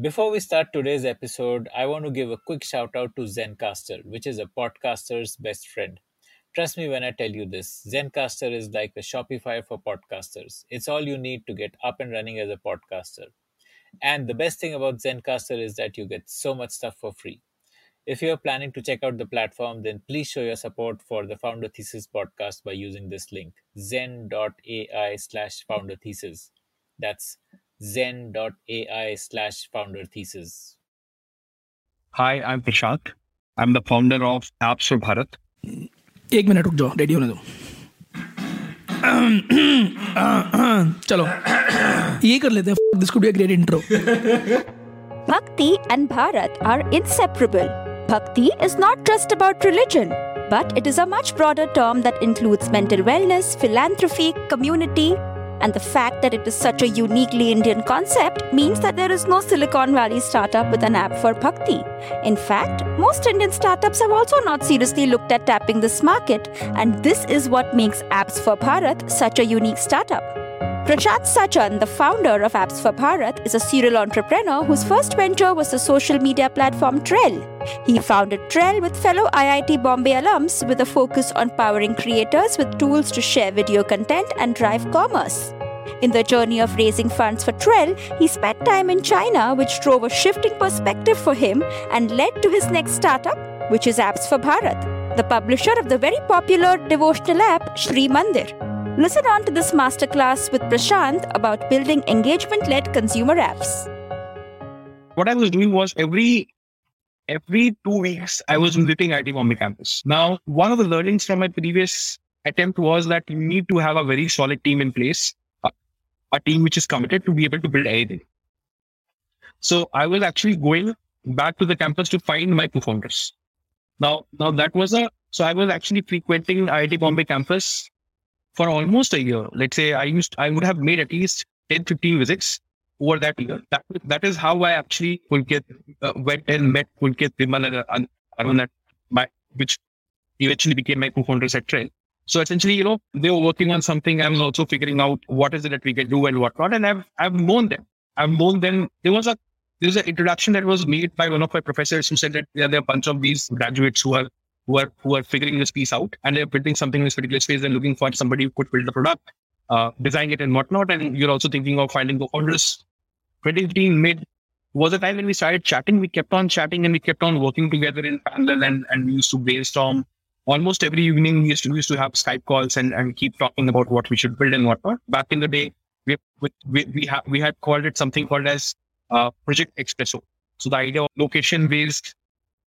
Before we start today's episode, I want to give a quick shout out to Zencastr, which is a podcaster's best friend. Trust me when I tell you this Zencastr is like a Shopify for podcasters. It's all you need to get up and running as a podcaster. And the best thing about Zencastr is that you get so much stuff for free. If you're planning to check out the platform, then please show your support for the Founder Thesis podcast by using this link zen.ai slash founder thesis. That's zen.ai slash founder thesis. Hi, I'm Prashant. I'm the founder of Apps for Bharat. एक minute रुक जाओ ready होने दो चलो ये कर लेते हैं this could be a great intro Bhakti and Bharat are inseparable. Bhakti is not just about religion, but it is a much broader term that includes mental wellness, philanthropy, community, and the fact that it is such a uniquely Indian concept means that there is no Silicon Valley startup with an app for Bhakti. In fact, most Indian startups have also not seriously looked at tapping this market, and this is what makes Apps for Bharat such a unique startup. Prashant Sachan, the founder of Apps for Bharat, is a serial entrepreneur whose first venture was the social media platform Trell. He founded Trell with fellow IIT Bombay alums with a focus on powering creators with tools to share video content and drive commerce. In the journey of raising funds for Trell, he spent time in China, which drove a shifting perspective for him and led to his next startup, which is Apps for Bharat, the publisher of the very popular devotional app Sri Mandir. Listen on to this masterclass with Prashant about building engagement led consumer apps. What I was doing was every every two weeks I was visiting IIT Bombay campus. Now, one of the learnings from my previous attempt was that you need to have a very solid team in place, a, a team which is committed to be able to build anything. So I was actually going back to the campus to find my co-founders. Now, now that was a so I was actually frequenting IIT Bombay campus for almost a year. Let's say I used I would have made at least 10, 15 visits over that year. That, that is how I actually Pulkit uh, went and met Pulkit, Vimal and uh, Arun my, which eventually became my co-founders at Trell. So essentially, you know, they were working on something. I was also figuring out what is it that we can do and what not. And I've, I've known them. I've known them. There was a, there was an introduction that was made by one of my professors who said that there are a bunch of these graduates who are, who are, who are figuring this piece out and they're building something in this particular space and looking for somebody who could build the product, uh, design it and whatnot. And you're also thinking of finding co-founders. 2015 mid was a time when we started chatting. We kept on chatting and we kept on working together in parallel and, and we used to brainstorm almost every evening we used to, we used to have Skype calls and, and keep talking about what we should build and whatnot. Back in the day, we we we, ha- we had called it something called as uh, Project Expresso. So the idea of location based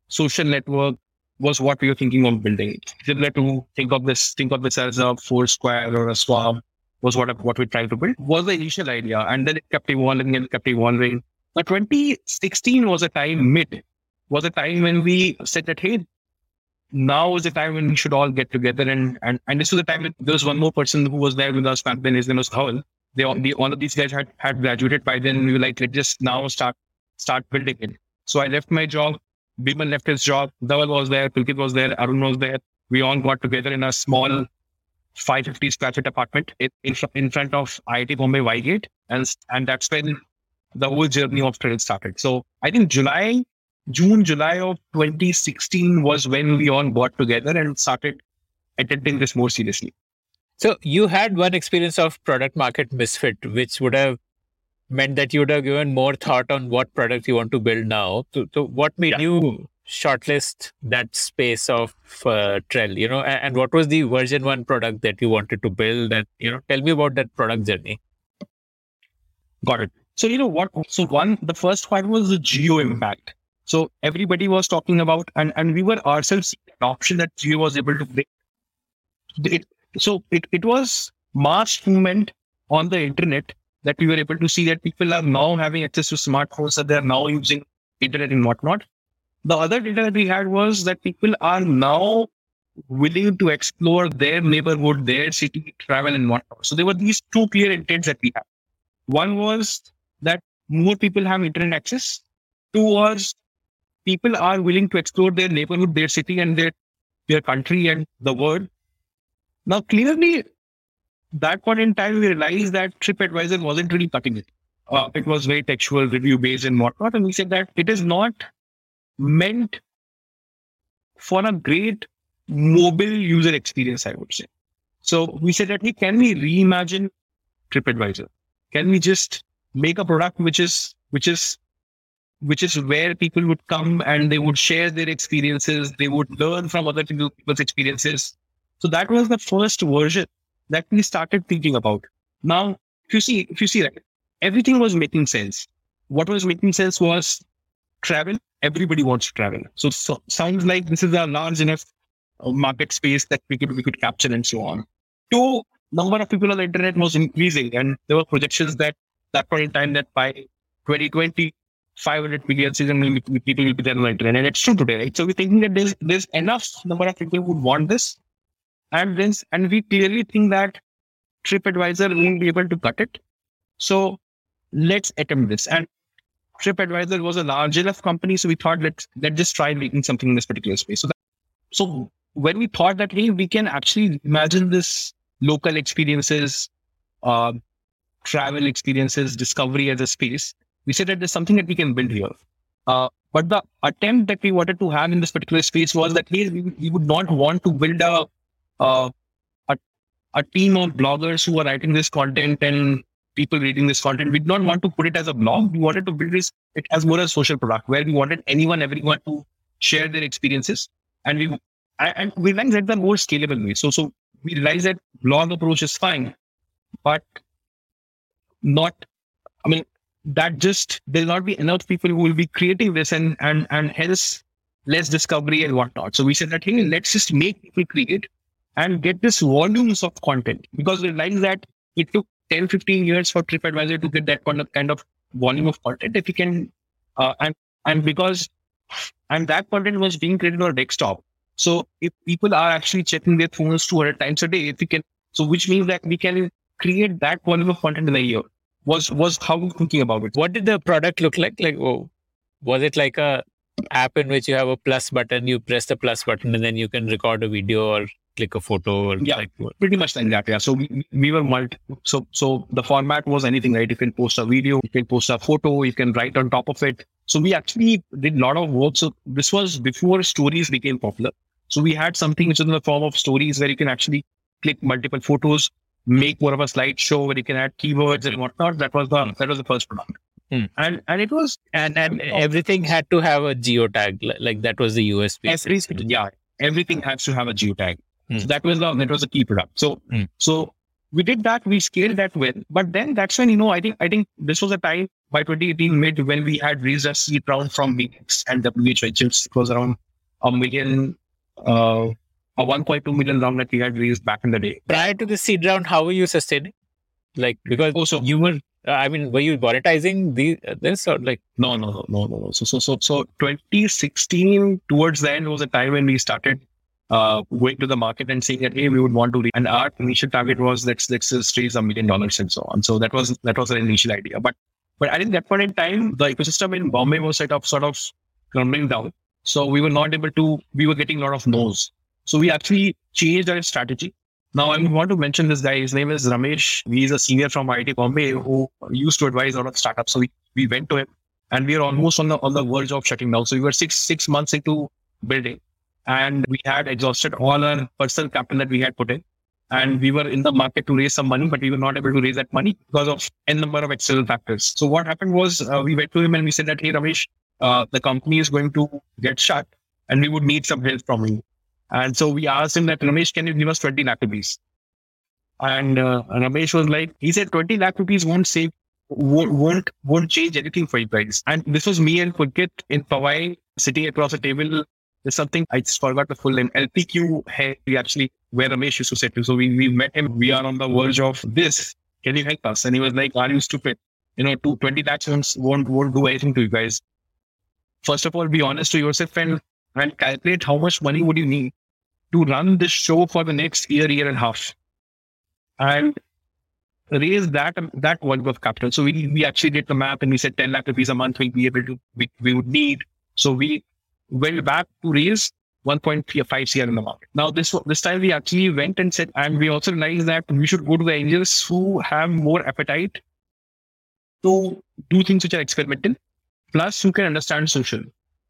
social network was what we were thinking of building. Similar to think of this think of this as a Foursquare or a Swarm was what what we tried to build was the initial idea, and then it kept evolving and kept evolving. Now 2016 was a time mid was a time when we said that hey now is the time when we should all get together and and, and this was the time when there was one more person who was there with us back then. His name was Dhawal. They all, the, all of these guys had, had graduated by then. We were like, let's just now start start building it. So I left my job. Vimal left his job. Dhawal was there. Pulkit was there. Arun was there. We all got together in a small 550 square feet apartment in, in, front of IIT Bombay Wygate. And, and that's when the whole journey of trade started. So I think July June, July of 2016 was when we all got together and started attending this more seriously. So you had one experience of product market misfit, which would have meant that you would have given more thought on what product you want to build now. So, so what made yeah. you shortlist that space of uh, Trell? You know, and, and what was the version one product that you wanted to build? And you know, tell me about that product journey. Got it. So you know what? So one, the first one was the Jio impact. So everybody was talking about, and, and we were ourselves an option that Jio was able to bring. It, so it, it was mass movement on the internet that we were able to see that people are now having access to smartphones, that they're now using internet and whatnot. The other data that we had was that people are now willing to explore their neighborhood, their city, travel and whatnot. So there were these two clear intents that we had. One was that more people have internet access. Two was people are willing to explore their neighborhood, their city, and their their country and the world. Now, clearly, that point in time, we realized that TripAdvisor wasn't really cutting it. Uh, it was very textual, review based, and whatnot. And we said that it is not meant for a great mobile user experience, I would say. So we said that, hey, can we reimagine TripAdvisor? Can we just make a product which is which is which is where people would come and they would share their experiences, they would learn from other people's experiences. So that was the first version that we started thinking about. Now, if you see, if you see that everything was making sense. What was making sense was travel. Everybody wants to travel. So, so sounds like this is a large enough uh, market space that we could we could capture and so on. Two, number of people on the internet was increasing, and there were projections that that point in time that by 2020 500 million season people will be there on the internet. And it's true today, right? So we're thinking that there's, there's enough number of people who would want this. And then, and we clearly think that TripAdvisor won't be able to cut it. So let's attempt this. And TripAdvisor was a large enough company. So we thought, let's, let's just try making something in this particular space. So, that, so when we thought that, hey, we can actually imagine this local experiences, uh, travel experiences, discovery as a space, we said that there's something that we can build here. Uh, but the attempt that we wanted to have in this particular space was that hey, we, we would not want to build a, uh, a a team of bloggers who are writing this content and people reading this content. We did not want to put it as a blog. We wanted to build this it as more a social product where we wanted anyone, everyone to share their experiences. And we and we realized that the more scalable way. So so we realized that blog approach is fine, but not. I mean, that just there'll not be enough people who will be creating this and and and hence less discovery and whatnot. So we said that hey, let's just make people create and get this volumes of content because we realized that it took 10, 15 years for TripAdvisor to get that kind of kind of volume of content. If you can uh, and and because and that content was being created on desktop. So if people are actually checking their phones 200 times a day, if we can, so which means that we can create that volume of content in a year was was how we thinking about it. What did the product look like? Like, oh, was it like a app in which you have a plus button, you press the plus button, and then you can record a video or click a photo yeah, like pretty much like that. Yeah. So we, we were multi. So so the format was anything, right? You can post a video, you can post a photo, you can write on top of it. So we actually did a lot of work. So this was before stories became popular. So we had something which is in the form of stories where you can actually click multiple photos, make more of a slideshow where you can add keywords and whatnot. That was the that was the first product. Hmm. And and it was and and everything had to have a geotag. li- Like that was the USP. every, yeah, everything has to have a geotag. Hmm. So that was the that was the key product. So Hmm. so we did that, we scaled that well. But then that's when, you know, I think I think this was a time by 2018 mid when we had raised a seed round from Phoenix and WH Ventures. It was around a million uh a 1.2 million round that we had raised back in the day. Prior to the seed round, how were you sustaining? Like because Also, you were, uh, I mean, were you monetizing the uh, this or like? No, no, no, no, no, no. So, so, so, so 2016 towards the end was a time when we started uh, going to the market and saying that, hey, we would want to, re-. and our initial target was let's, let's raise a million dollars and so on. So that was, that was an initial idea. But, but I think that point in time, the ecosystem in Bombay was set up sort of crumbling down. So we were not able to, we were getting a lot of no's. So we actually changed our strategy. Now I want to mention this guy. His name is Ramesh. He's a senior from IIT Bombay who used to advise a lot of startups. So we, we went to him and we are almost on the on the verge of shutting down. So we were six six months into building, and we had exhausted all our personal capital that we had put in, and we were in the market to raise some money, but we were not able to raise that money because of n number of external factors. So what happened was uh, we went to him and we said that hey Ramesh, uh, the company is going to get shut, and we would need some help from you. And so we asked him that Ramesh, can you give us 20 lakh rupees? And uh, Ramesh was like, he said 20 lakh rupees won't save, won't, won't, won't change anything for you guys. And this was me and Pulkit in Powai sitting across the table. There's something, I just forgot the full name. LPQ hey, we actually, where Ramesh used to. So we, we met him. We are on the verge of this. Can you help us? And he was like, are you stupid? You know, two, 20 lakhs won't, won't, do anything to you guys. First of all, be honest to yourself and, and calculate how much money would you need to run this show for the next year, year and a half, and raise that that volume of capital. So we we actually did the map and we said 10 lakh rupees a month we'd be able to we, we would need. So we went back to raise 1.5 CR in the market. Now this this time we actually went and said, and we also realized that we should go to the angels who have more appetite to do things which are experimental, plus who can understand social.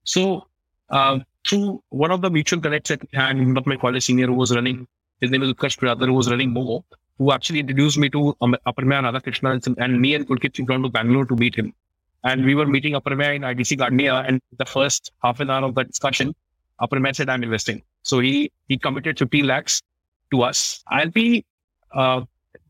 So uh, through one of the mutual connects that we one of my college senior who was running, his name is Utkarsh brother, who was running Momo, who actually introduced me to um, Aprameya and Radhakrishnan and, me and Pulkit gone to Bangalore to meet him. And we were meeting Aprameya in ITC Gardenia and the first half an hour of the discussion, Aprameya said, I'm investing. So he, he committed 50 lakhs to us. I'll be uh,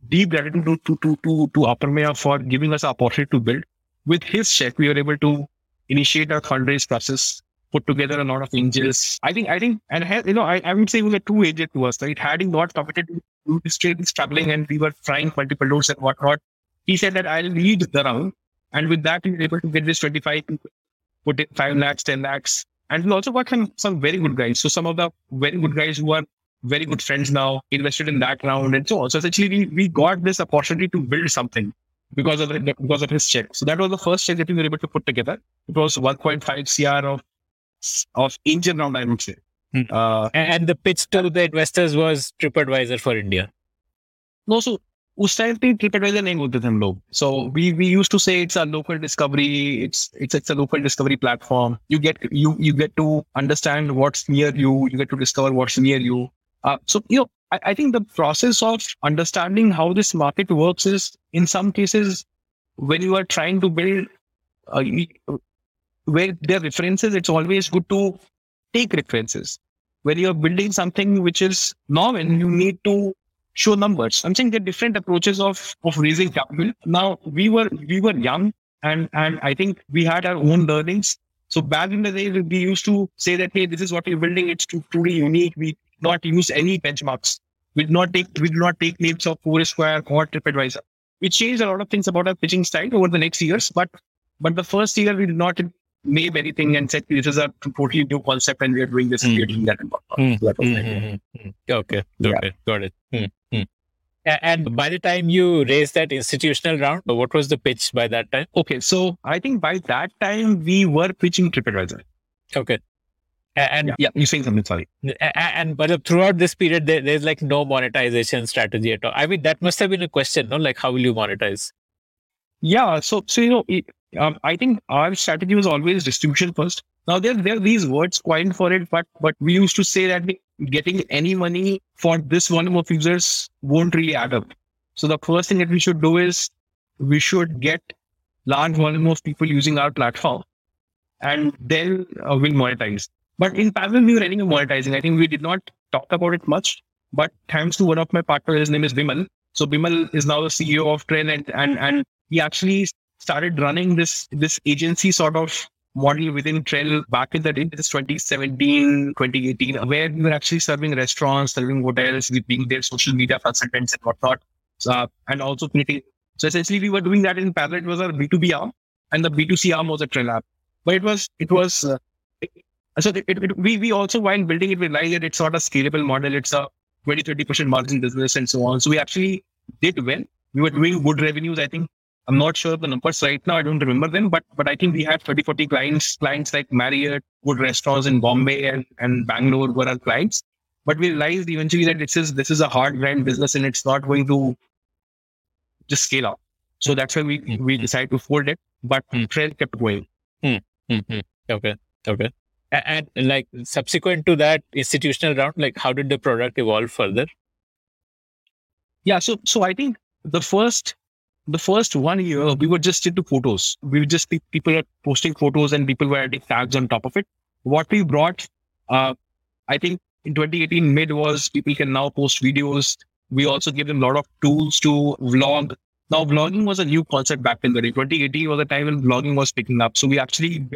deep gratitude to, to, to, to, Aprameya for giving us the opportunity to build. With his check, we were able to initiate our fundraise process, put together a lot of angels. I think, I think, and you know, I, I would say was a two agent to us. Right? Had he not committed to straight struggling and we were trying multiple doors and whatnot, he said that I'll lead the round. And with that, was able to get this 25 put in 5 lakhs, 10 lakhs. And we also got on some very good guys. So some of the very good guys who are very good friends now invested in that round and so on. So essentially, we, we got this opportunity to build something because of the, because of his check. So that was the first check that we were able to put together. It was 1.5 CR of of angel round, I would say. Hmm. Uh, and the pitch to the investors was TripAdvisor for India. No, so उस time पे TripAdvisor नहीं बोलते थे हम लोग so we we use to say it's a local discovery it's it's it's a local discovery platform you get you you get to understand what's near you you get to discover what's near you so you know I, I, think the process of understanding how this market works is in some cases when you are trying to build uh, where there are references it's always good to take references when you're building something which is novel you need to show numbers. I'm saying there are different approaches of, of raising capital. Now we were we were young and and I think we had our own learnings. So back in the day, we used to say that hey, this is what we're building. It's truly unique. We not use any benchmarks. We did not take we did not take names of Foursquare or TripAdvisor. We changed a lot of things about our pitching style over the next years, but but the first year we did not name anything and said this is a totally new concept and we are doing this mm. and we are doing that. Mm. So that mm-hmm. Okay, got yeah. it, got it. Mm. And by the time you raised that institutional round, what was the pitch by that time? Okay, so I think by that time we were pitching TripAdvisor. Okay. And yeah, yeah you're saying something, sorry. And but throughout this period, there, there's like no monetization strategy at all. I mean, that must have been a question, no? Like, how will you monetize? Yeah, so so you know, um, I think our strategy was always distribution first. Now there there are these words coined for it, but but we used to say that getting any money for this volume of users won't really add up. So the first thing that we should do is we should get large volume of people using our platform, and then uh, we'll monetize. But in parallel, we were running a monetizing. I think we did not talk about it much, but thanks to one of my partners, his name is Vimal. So Vimal is now the CEO of Trell, and and and he actually started running this this agency sort of model within Trell back in the day, this is 2017, 2018, where we were actually serving restaurants, serving hotels, being their social media consultants and whatnot, uh, and also creating. So essentially, we were doing that in parallel. It was our B2B arm, and the B2C arm was a Trell app. But it was, it was, uh, it, so it, it, we, we also, while building it, we realized that it's not a scalable model. It's a 20, 30% margin business and so on. So we actually did well. We were doing good revenues. I think I'm not sure the numbers right now. I don't remember them, but but I think we had 30, 40 clients, clients like Marriott, good restaurants in Bombay and, and Bangalore were our clients. But we realized eventually that this is this is a hard grind business and it's not going to just scale up. So that's why we mm-hmm. we decided to fold it. But mm-hmm. Trell kept going. Mm-hmm. Okay. Okay. And, and like subsequent to that institutional round, like how did the product evolve further? Yeah. So so I think the first the first one year, we were just into photos. We were just people were posting photos and people were adding tags on top of it. What we brought, uh, I think in 2018 mid was people can now post videos. We also gave them a lot of tools to vlog. Now vlogging was a new concept back in the day. 2018 was a time when vlogging was picking up. So we actually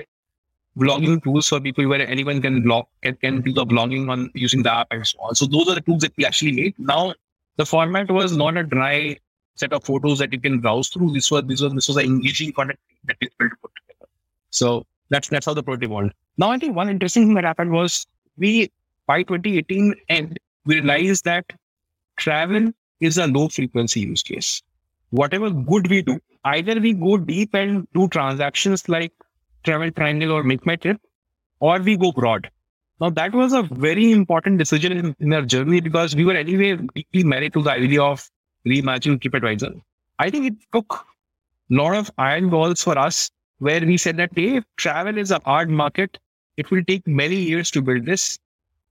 vlogging tools for people where anyone can vlog can, can do the vlogging on using the app and so on. So those are the tools that we actually made. Now the format was not a dry set of photos that you can browse through. This was this was this was an engaging content that is built to put together. So that's that's how the product evolved. Now I think one interesting thing that happened was we by 2018 and we realized that travel is a low frequency use case. Whatever good we do, either we go deep and do transactions like TravelTriangle or MakeMyTrip, or we go broad. Now that was a very important decision in, in our journey because we were anyway deeply married to the idea of reimagine TripAdvisor. I think it took a lot of iron balls for us where we said that hey, travel is a hard market, it will take many years to build this.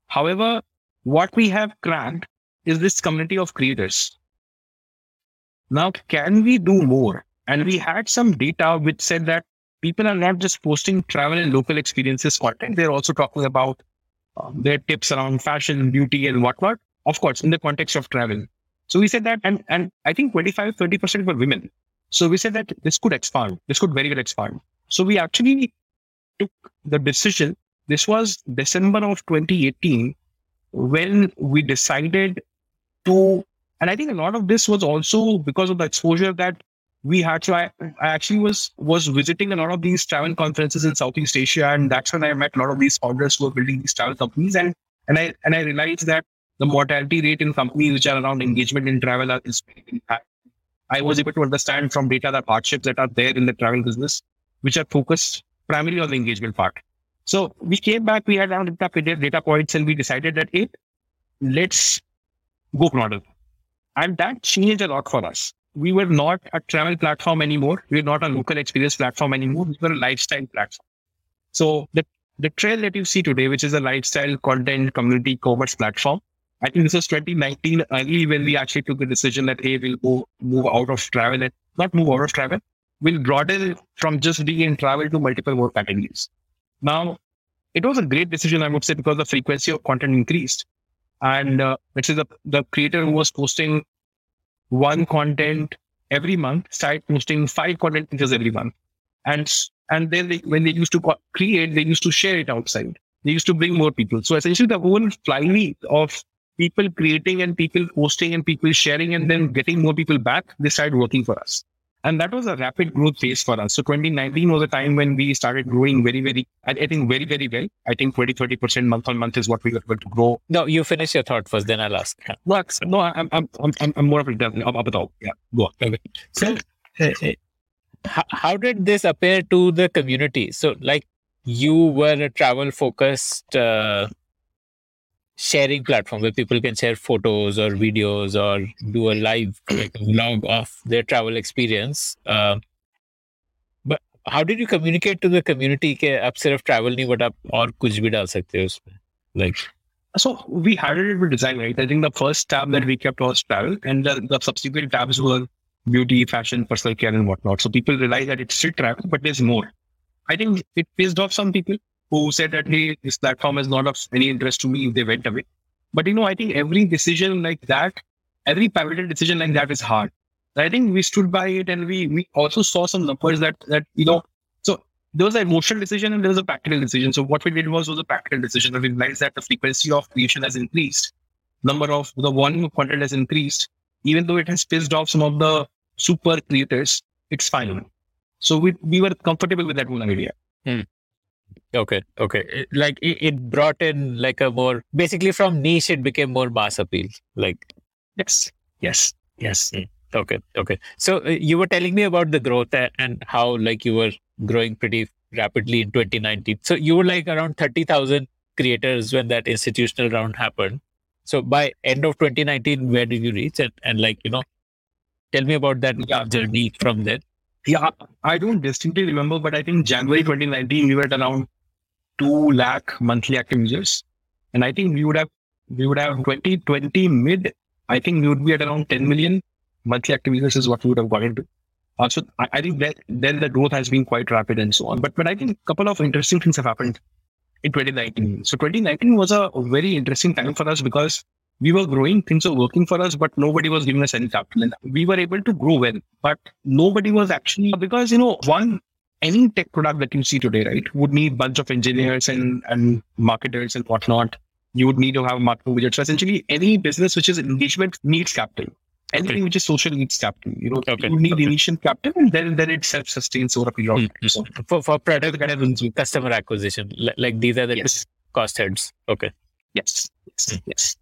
However, what we have cracked is this community of creators. Now, can we do more? And we had some data which said that people are not just posting travel and local experiences content, they're also talking about um, their tips around fashion, beauty, and whatnot. Of course, in the context of travel. So we said that, and, and I think 25, 30% were women. So we said that this could expand. This could very well expand. So we actually took the decision. This was December of 2018 when we decided to, and I think a lot of this was also because of the exposure that we had. So I, I actually was was visiting a lot of these travel conferences in Southeast Asia, and that's when I met a lot of these founders who were building these travel companies, and and I and I realized that the mortality rate in companies which are around engagement in travel are, is. I was able to understand from data the hardships that are there in the travel business, which are focused primarily on the engagement part. So we came back, we had around data, points, and we decided that, hey, let's go broader. And that changed a lot for us. We were not a travel platform anymore. We were not a local experience platform anymore. We were a lifestyle platform. So the, the Trell that you see today, which is a lifestyle content community commerce platform, I think this was 2019 early when we actually took the decision that, hey, we'll go move out of travel and not move out of travel. We'll broaden from just being in travel to multiple more categories. Now, it was a great decision, I would say, because the frequency of content increased. And uh, which is the, the creator who was posting one content every month started posting five content pieces every month. And and then they, when they used to create, they used to share it outside. They used to bring more people. So essentially, the whole flywheel of people creating and people posting and people sharing and then getting more people back, they started working for us. And that was a rapid growth phase for us. So 2019 was a time when we started growing very, very, I think very, very well. I think 20, 30% month on month is what we were able to grow. No, you finish your thought first, then I'll ask. No, no I'm, I'm, I'm, I'm more of a, about, yeah, go on. Okay. So, how, how did this appear to the community? So like you were a travel focused, uh, sharing platform where people can share photos or videos or do a live like a vlog of their travel experience. Uh, but how did you communicate to the community कि आप सिर्फ travel नहीं but आप और कुछ भी डाल सकते हो उसमें like so we had it with design right i think the first tab that we kept was travel and the, the subsequent tabs were beauty fashion personal care and whatnot so people realized that it's still travel but there's more i think it pissed off some people who said that, hey, this platform is not of any interest to me if they went away. But, you know, I think every decision like that, every pivotal decision like that is hard. I think we stood by it and we, we also saw some numbers that, that, you know, so there was an emotional decision and there was a practical decision. So what we did was, was a practical decision. We realized that the frequency of creation has increased. Number of the volume of content has increased. Even though it has pissed off some of the super creators, it's fine. So we, we were comfortable with that one idea. Hmm. Okay, okay. It, like it, it, brought in like a more basically from niche, it became more mass appeal. Like yes, yes, yes. Mm. Okay, okay. So uh, you were telling me about the growth and how like you were growing pretty rapidly in 2019. So you were like around 30,000 creators when that institutional round happened. So by end of 2019, where did you reach? And, and like, you know, tell me about that yeah. journey from there. Yeah, I don't distinctly remember, but I think January 2019, we were at around 2 lakh monthly active users. And I think we would have, we would have 2020 mid, I think we would be at around 10 million monthly active users is what we would have got into. Uh, so I, I think that then the growth has been quite rapid and so on. But, but I think a couple of interesting things have happened in 2019. So 2019 was a very interesting time for us because we were growing, things were working for us, but nobody was giving us any capital. And we were able to grow well, but nobody was actually because you know one any tech product that you see today, right, would need bunch of engineers and and marketers and whatnot. You would need to have a marketing budget. So essentially, any business which is engagement needs capital. Anything okay. which is social needs capital. You know, okay. you need okay. initial capital, and then then it self sustains over a period. Mm-hmm. So, for for product customer acquisition, like these are the yes. cost heads. Okay. Yes. Yes. Mm-hmm. Yes.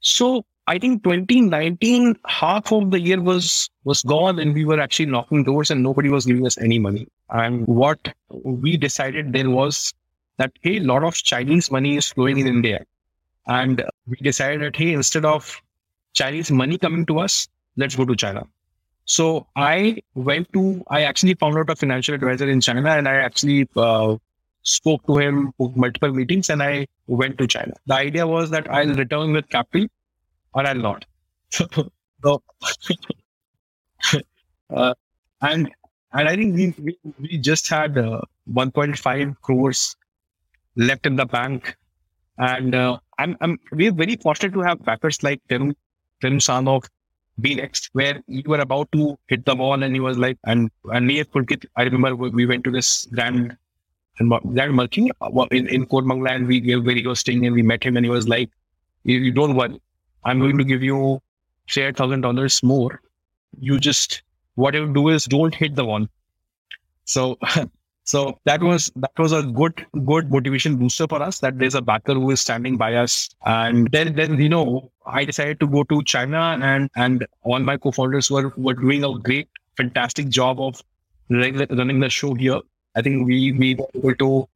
So I think 2019, half of the year was was gone, and we were actually knocking doors, and nobody was giving us any money. And what we decided then was that hey, a lot of Chinese money is flowing in India, and we decided that hey, instead of Chinese money coming to us, let's go to China. So I went to, I actually found out a financial advisor in China and I actually uh, spoke to him multiple meetings and I went to China. The idea was that I'll return with capital or I'll not. so, uh, and and I think we, we, we just had uh, 1.5 crores left in the bank. And uh, I'm, I'm, we're very fortunate to have backers like Teru, Teru Sanok, next, where you were about to hit the wall and he was like, and, and me Pulkit, I remember we went to this grand, grand Mercure uh, in, in Koramangala we, where he was staying and we met him and he was like, you, you don't worry. I'm going to give you say a thousand dollars more. You just what you do is don't hit the wall. So so that was that was a good good motivation booster for us that there's a backer who is standing by us. And then then you know I decided to go to China and and all my co-founders were were doing a great fantastic job of running the show here. I think we we were able to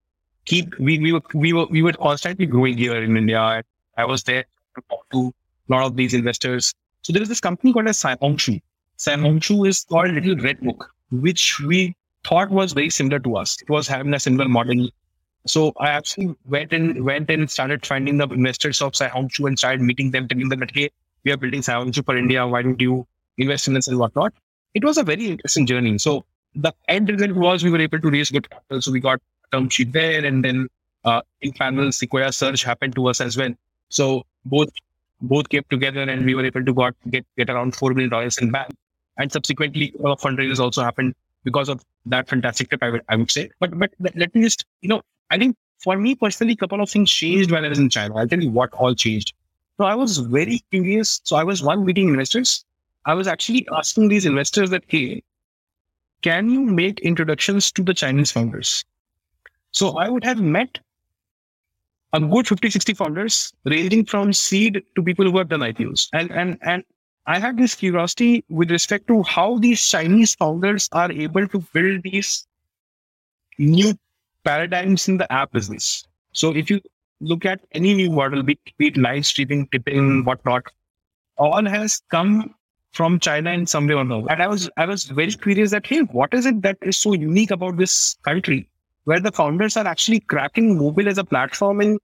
keep we we were we were we were constantly growing here in India. I was there to talk to a lot of these investors. So there is this company called as Xiaohongshu. Xiaohongshu is called Little Red Book, which we thought was very similar to us. It was having a similar model. So I actually went and went and started finding the investors of Xiaohongshu and started meeting them, telling them that hey, we are building Xiaohongshu for India. Why don't you invest in this and whatnot? It was a very interesting journey. So the end result was we were able to raise good capital. So we got term sheet there, and then uh, in parallel, Sequoia Surge happened to us as well. So both both came together and we were able to got, get, get around $4 million in bank. And subsequently, a fundraisers also happened because of that fantastic trip, I would, I would say. But, but let me just, you know, I think for me personally, a couple of things changed when I was in China. I'll tell you what all changed. So I was very curious. So I was one meeting investors. I was actually asking these investors that, hey, can you make introductions to the Chinese founders? So I would have met a good 50, 60 founders ranging from seed to people who have done IPOs. And, and, and I had this curiosity with respect to how these Chinese founders are able to build these new paradigms in the app business. So if you look at any new model, be, it live streaming, tipping, whatnot, all has come from China in some way or another. And I was I was very curious that hey, what is it that is so unique about this country? Where the founders are actually cracking mobile as a platform in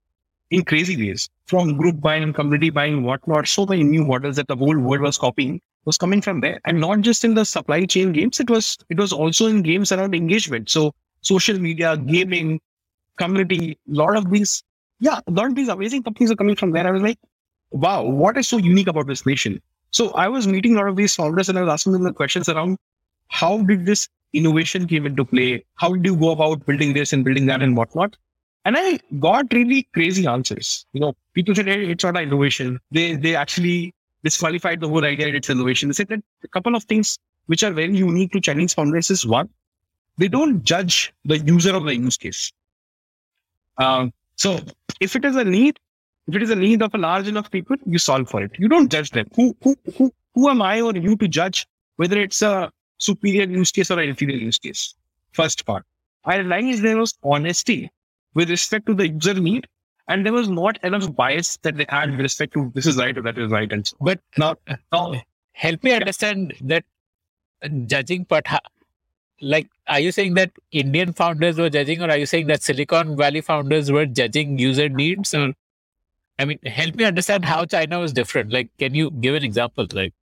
in crazy ways from group buying, community buying, whatnot. So many new models that the whole world was copying was coming from there, and not just in the supply chain games. It was it was also in games around engagement. So social media, gaming, community, a lot of these, yeah, a lot of these amazing companies are coming from there. I was like, wow, what is so unique about this nation? So I was meeting a lot of these founders and I was asking them the questions around how did this innovation came into play? How did you go about building this and building that and whatnot? And I got really crazy answers. You know, people said, hey, it's not an innovation. They they actually disqualified the whole idea that it's innovation. They said that a couple of things which are very unique to Chinese founders is one, they don't judge the user of the use case. Um, so if it is a need, if it is a need of a large enough people, you solve for it. You don't judge them. Who who who who am I or you to judge whether it's a superior use case or inferior use case. First part. I realized there was honesty with respect to the user need, and there was not enough bias that they had with respect to this is right or that is right. And so, but now, now help me understand that judging part. Like, are you saying that Indian founders were judging, or are you saying that Silicon Valley founders were judging user needs? Or, I mean, help me understand how China was different. Like, can you give an example? Like,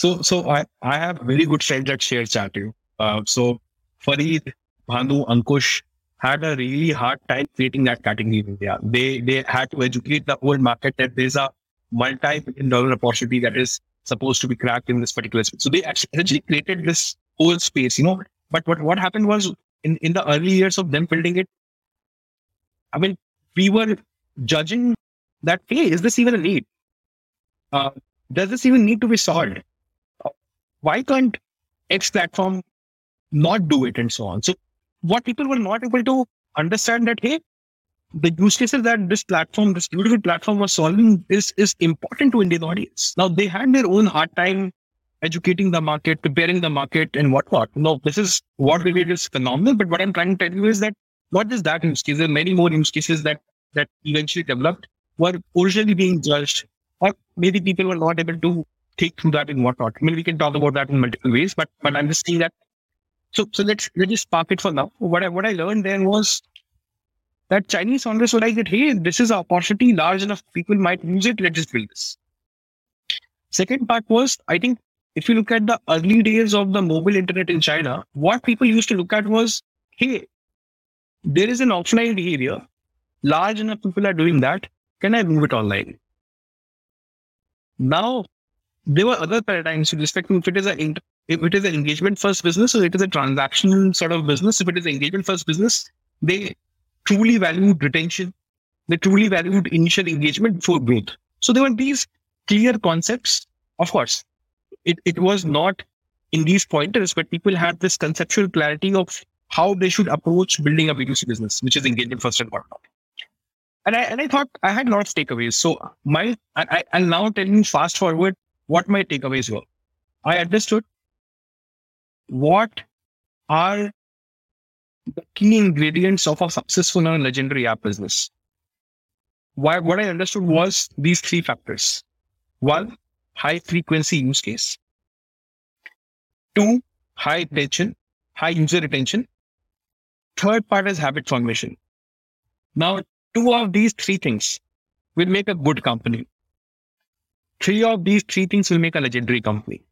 so, so I, I have very good friends that share Chatio. Uh, so Farid, Bhanu, Ankush had a really hard time creating that category in India. They, they had to educate the whole market that there's a multi-billion dollar opportunity that is supposed to be cracked in this particular space. So they actually essentially created this whole space, you know. But what, what happened was in, in the early years of them building it, I mean, we were judging that, hey, is this even a need? Uh, does this even need to be solved? Why can't X platform not do it and so on? So what people were not able to understand that, hey, the use cases that this platform, this beautiful platform was solving is, is important to Indian audience. Now they had their own hard time educating the market, preparing the market and whatnot. No, this is what we is phenomenal. But what I'm trying to tell you is that not just that use case, there are many more use cases that, that eventually developed were originally being judged or maybe people were not able to think through that and whatnot. I mean, we can talk about that in multiple ways, but but I'm just saying that. So so let's let's just park it for now. What I what I learned then was that Chinese founders were like that. Hey, this is an opportunity large enough. People might use it. Let's just build this. Second part was I think if you look at the early days of the mobile internet in China, what people used to look at was, hey, there is an offline behavior. Large enough people are doing that. Can I move it online? Now, there were other paradigms with respect to if it is a if it is an engagement first business or it is a transactional sort of business. If it is engagement first business, they truly valued retention. They truly valued initial engagement before growth. So there were these clear concepts. Of course, it, it was not in these pointers, but people had this conceptual clarity of how they should approach building a B2C business, which is engagement first and whatnot. And I and I thought I had a lot of takeaways. So my I, I'll now tell you fast forward what my takeaways were. I understood what are the key ingredients of a successful and legendary app business. Why, what I understood was these three factors. One, high frequency use case. Two, high retention, high user retention. Third part is habit formation. Now, two of these three things will make a good company. Three of these three things will make a legendary company.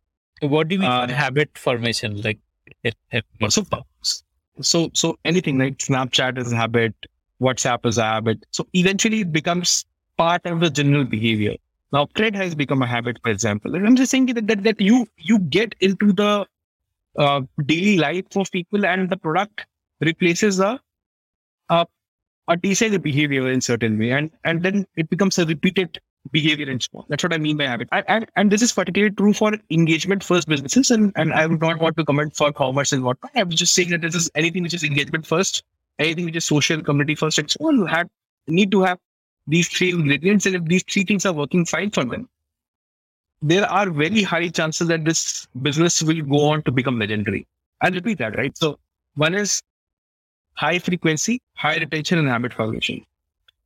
What do you mean uh, habit formation? Like, it, it, so, so, so anything like Snapchat is a habit, WhatsApp is a habit. So eventually it becomes part of the general behavior. Now, trade has become a habit, for example. And I'm just saying that, that, that you, you get into the uh, daily life of people and the product replaces a, a, a decent behavior in certain way. And, and then it becomes a repeated behavior and so on. That's what I mean by habit. And, and, and this is particularly true for engagement first businesses. And, and I would not want to comment for commerce and whatnot. I was just saying that this is anything which is engagement first, anything which is social, community first, and so on, have, need to have these three ingredients. And if these three things are working fine for them, there are very high chances that this business will go on to become legendary. I'll repeat that, right? So one is high frequency, high retention, and habit formation.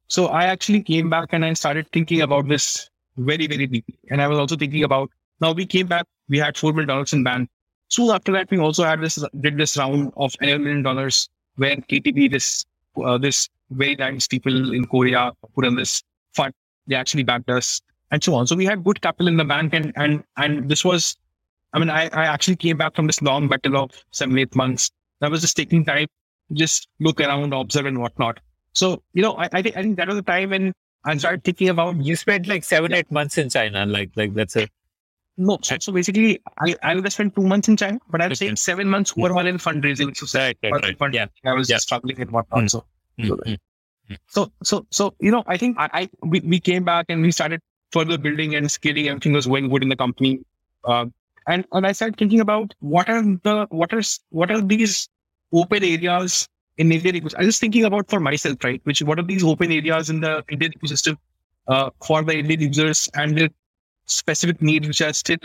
So I actually came back and I started thinking about this very, very deeply. And I was also thinking about now we came back, we had four million dollars in bank. Soon after that, we also had this did this round of eleven million dollars where KTB, this uh, this very nice people in Korea put in this fund. They actually backed us and so on. So we had good capital in the bank and and and this was I mean I, I actually came back from this long battle of seven, eight months. That was just taking time, just look around, observe and whatnot. So, you know, I, I think I think that was the time when I started thinking about you spent like seven, yeah. eight months in China. Like like that's a no. So, so basically I, I would have spent two months in China, but I'm okay. saying seven months overall in fundraising. So right, right, right. Fund, yeah. I was yeah. struggling and whatnot. Mm. So, mm-hmm. so so so you know, I think I, I we, we came back and we started further building and scaling. Everything was going good in the company. Uh, and and I started thinking about what are the what are what are these open areas in Indian ecosystem. I'm just thinking about for myself, right? Which what are these open areas in the Indian ecosystem uh, for the Indian users and their specific needs which are still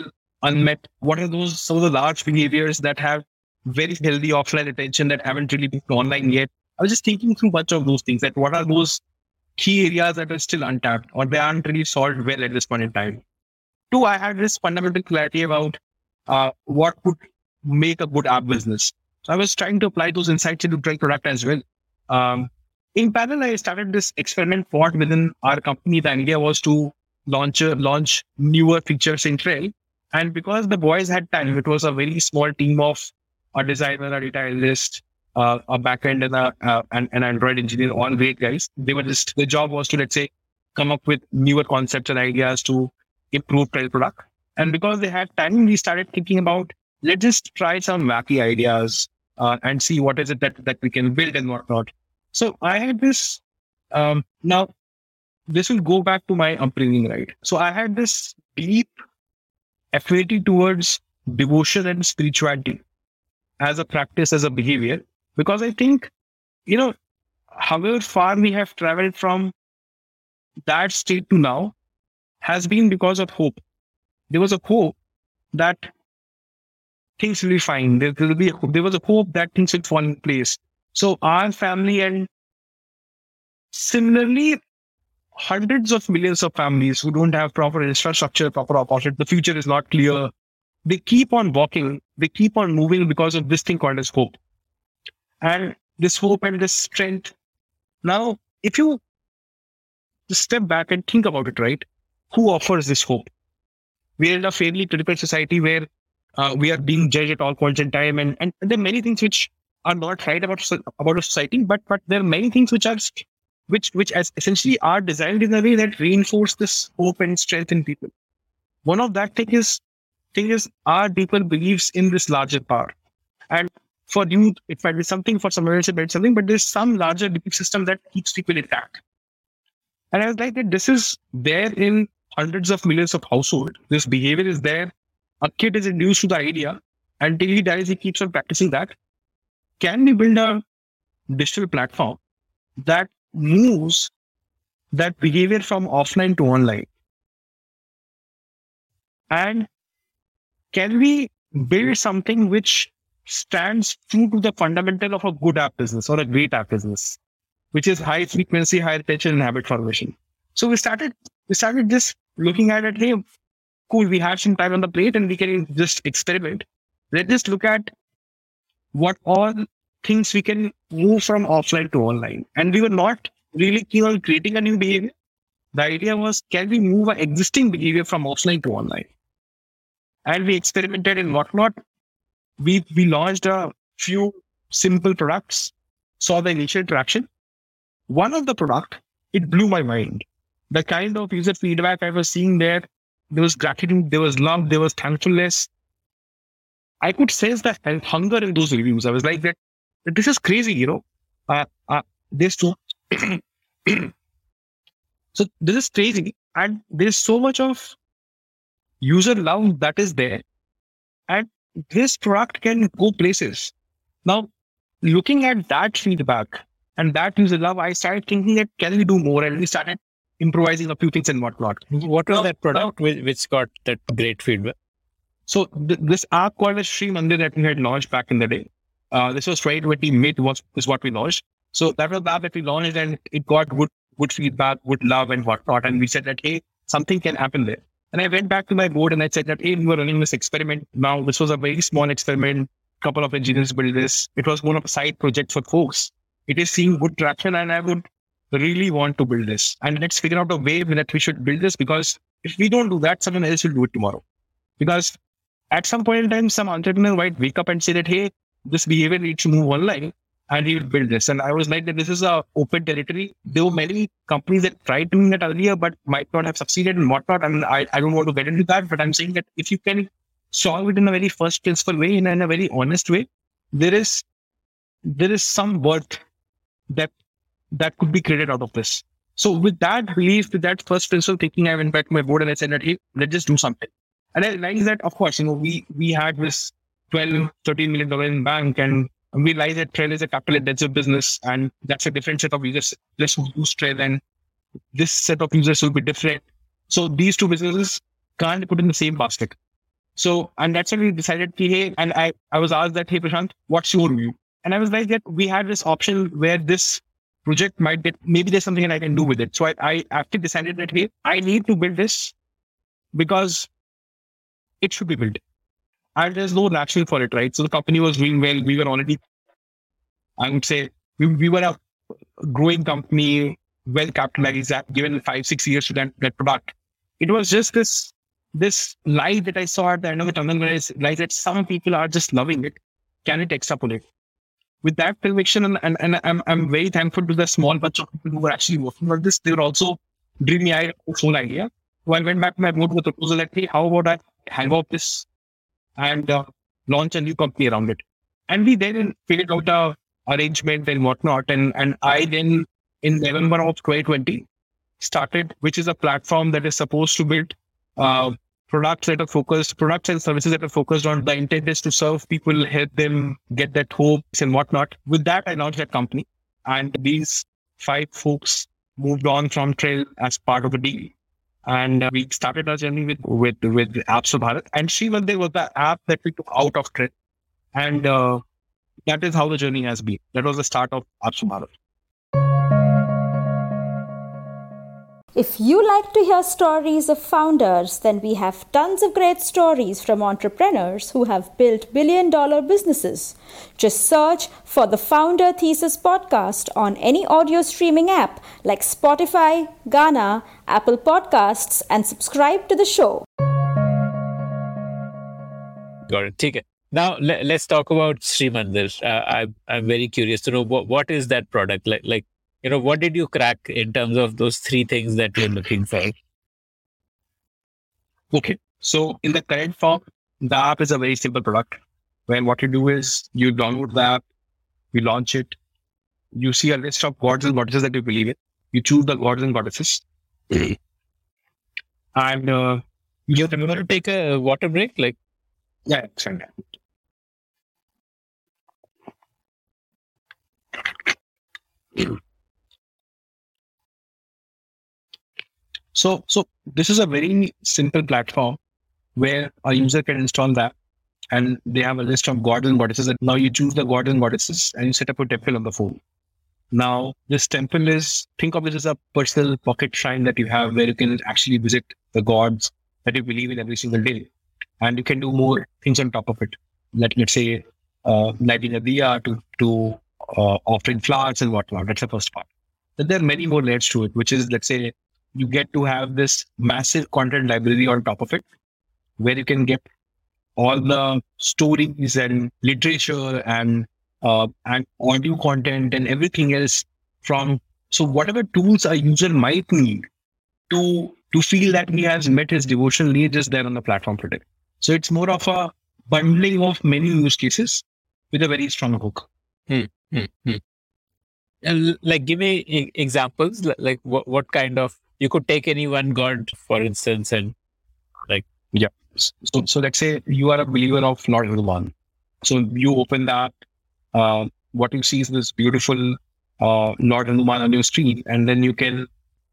unmet? What are those some of the large behaviors that have very healthy offline attention that haven't really been online yet? I was just thinking through a bunch of those things. That what are those key areas that are still untapped or they aren't really solved well at this point in time? Two, I had this fundamental clarity about uh, what would make a good app business. So I was trying to apply those insights into Trell product as well. Um, in parallel, I started this experiment pod within our company. The idea was to launch uh, launch newer features in Trell. And because the boys had time, it was a very small team of a designer, a data analyst, uh, a backend, and a, uh, an, an Android engineer, all great guys. They were just, the job was to, let's say, come up with newer concepts and ideas to improve Trell product. And because they had time, we started thinking about let's just try some wacky ideas uh, and see what is it that, that we can build and whatnot. So I had this, um, now this will go back to my upbringing, right? So I had this deep affinity towards devotion and spirituality as a practice, as a behavior, because I think, you know, however far we have traveled from that state to now has been because of hope. There was a hope that things will be fine. There, will be there was a hope that things would fall in place. So our family and similarly, hundreds of millions of families who don't have proper infrastructure, proper opportunity. The future is not clear. They keep on walking, they keep on moving because of this thing called as hope. And this hope and this strength. Now, if you just step back and think about it, right? Who offers this hope? We're in a fairly critical society where uh, we are being judged at all points in time, and, and there are many things which are not right about about society, but but there are many things which are which which as essentially are designed in a way that reinforce this hope and strength in people. One of that thing is thing is our people believes in this larger power, and for you it might be something for someone else it might be something, but there's some larger belief system that keeps people intact. And I was like that this is there in hundreds of millions of households. This behavior is there. A kid is induced to the idea until he dies, he keeps on practicing that. Can we build a digital platform that moves that behavior from offline to online? And can we build something which stands true to the fundamental of a good app business or a great app business, which is high frequency, high retention, and habit formation? So we started we started just looking at it. Hey, cool, we have some time on the plate and we can just experiment. Let's just look at what all things we can move from offline to online. And we were not really keen on creating a new behavior. The idea was, can we move our existing behavior from offline to online? And we experimented in whatnot. We we launched a few simple products, saw the initial traction. One of the product, it blew my mind. The kind of user feedback I was seeing there, there was gratitude, there was love, there was thankfulness. I could sense that hunger in those reviews. I was like that this is crazy, you know. Uh, uh, this too. so this is crazy, and there is so much of user love that is there, and this product can go places. Now, looking at that feedback and that user love, I started thinking that can we do more, and we started improvising a few things and whatnot. What was that product which, which got that great feedback? So th- this app called as Sri Mandir that we had launched back in the day. Uh, this was 2020 mid was is what we launched. So that was the app that we launched and it got good good feedback, good love and whatnot. And we said that hey, something can happen there. And I went back to my board and I said that hey, we were running this experiment. Now this was a very small experiment. Couple of engineers built this. It was one of a side project for folks. It is seeing good traction and I would really want to build this. And let's figure out a way that we should build this because if we don't do that, someone else will do it tomorrow. Because at some point in time, some entrepreneur might wake up and say that, hey, this behavior needs to move online and he will build this. And I was like that this is a open territory. There were many companies that tried doing that earlier, but might not have succeeded and whatnot. And I, I don't want to get into that, but I'm saying that if you can solve it in a very first principle way, in, in a very honest way, there is there is some worth that that could be created out of this. So with that belief, with that first principle thinking, I went back to my board and I said that hey, let's just do something. And I realized that of course, you know, we we had this 12, 13 million dollar in bank and we realized that Trell is a capital intensive business and that's a different set of users. Let's use Trell and this set of users will be different. So these two businesses can't put in the same basket. So, and that's when we decided, hey, and I, I was asked that, hey, Prashant, what's your view? And I was like that we had this option where this project might get, maybe there's something that I can do with it. So I, I actually decided that, hey, I need to build this because it should be built and there's no rationale for it, right? So the company was doing well. We were already, I would say, we, we were a growing company, well capitalized, given five, six years to that, that product. It was just this this light that I saw at the end of the tunnel where I realized that some people are just loving it. Can it extrapolate? With that conviction, and, and, and I'm, I'm very thankful to the small bunch of people who were actually working on this. They were also dreamy eyed whole idea. So I went back to my board with a proposal that, hey, how about I hang off this and uh, launch a new company around it. And we then figured out a arrangement and whatnot. And and I then in November of 2020 started, which is a platform that is supposed to build uh, products that are focused, products and services that are focused on the intent is to serve people, help them get that hopes and whatnot. With that, I launched that company. And these five folks moved on from Trell as part of the deal. And uh, we started our journey with with with Apps Bharat. And Sri Mandir was the app that we took out of Trell. And uh, that is how the journey has been. That was the start of Apps Bharat. If you like to hear stories of founders, then we have tons of great stories from entrepreneurs who have built billion dollar businesses. Just search for the Founder Thesis podcast on any audio streaming app like Spotify, Gaana, Apple Podcasts, and subscribe to the show. Got it. Take it. Now let, us talk about Srimandir. Uh, I, I'm very curious to know what, what is that product like. Like you know, what did you crack in terms of those three things that you're looking for? Okay. So in the current form, the app is a very simple product When what you do is you download the app, you launch it, you see a list of gods and goddesses that you believe in. You choose the gods and goddesses. and uh, you remember to take a water break? Like, yeah, fine. So, so this is a very simple platform where a user can install that and they have a list of gods and goddesses. And now you choose the gods and goddesses and you set up a temple on the phone. Now, this temple is, think of this as a personal pocket shrine that you have where you can actually visit the gods that you believe in every single day. And you can do more things on top of it. Let, let's say, uh, lighting a diya to, to uh, offering flowers and whatnot. That's the first part. Then there are many more layers to it, which is, let's say, you get to have this massive content library on top of it, where you can get all the stories and literature and uh, and audio content and everything else from so whatever tools a user might need to to feel that he has met his devotional needs is there on the platform today. So it's more of a bundling of many use cases with a very strong hook. Hmm, hmm, hmm. And like, give me examples. Like, what what kind of you could take any one god, for instance, and like yeah. So so let's say you are a believer of Lord Hanuman. So you open that. Uh, what you see is this beautiful uh, Lord Hanuman on your screen, and then you can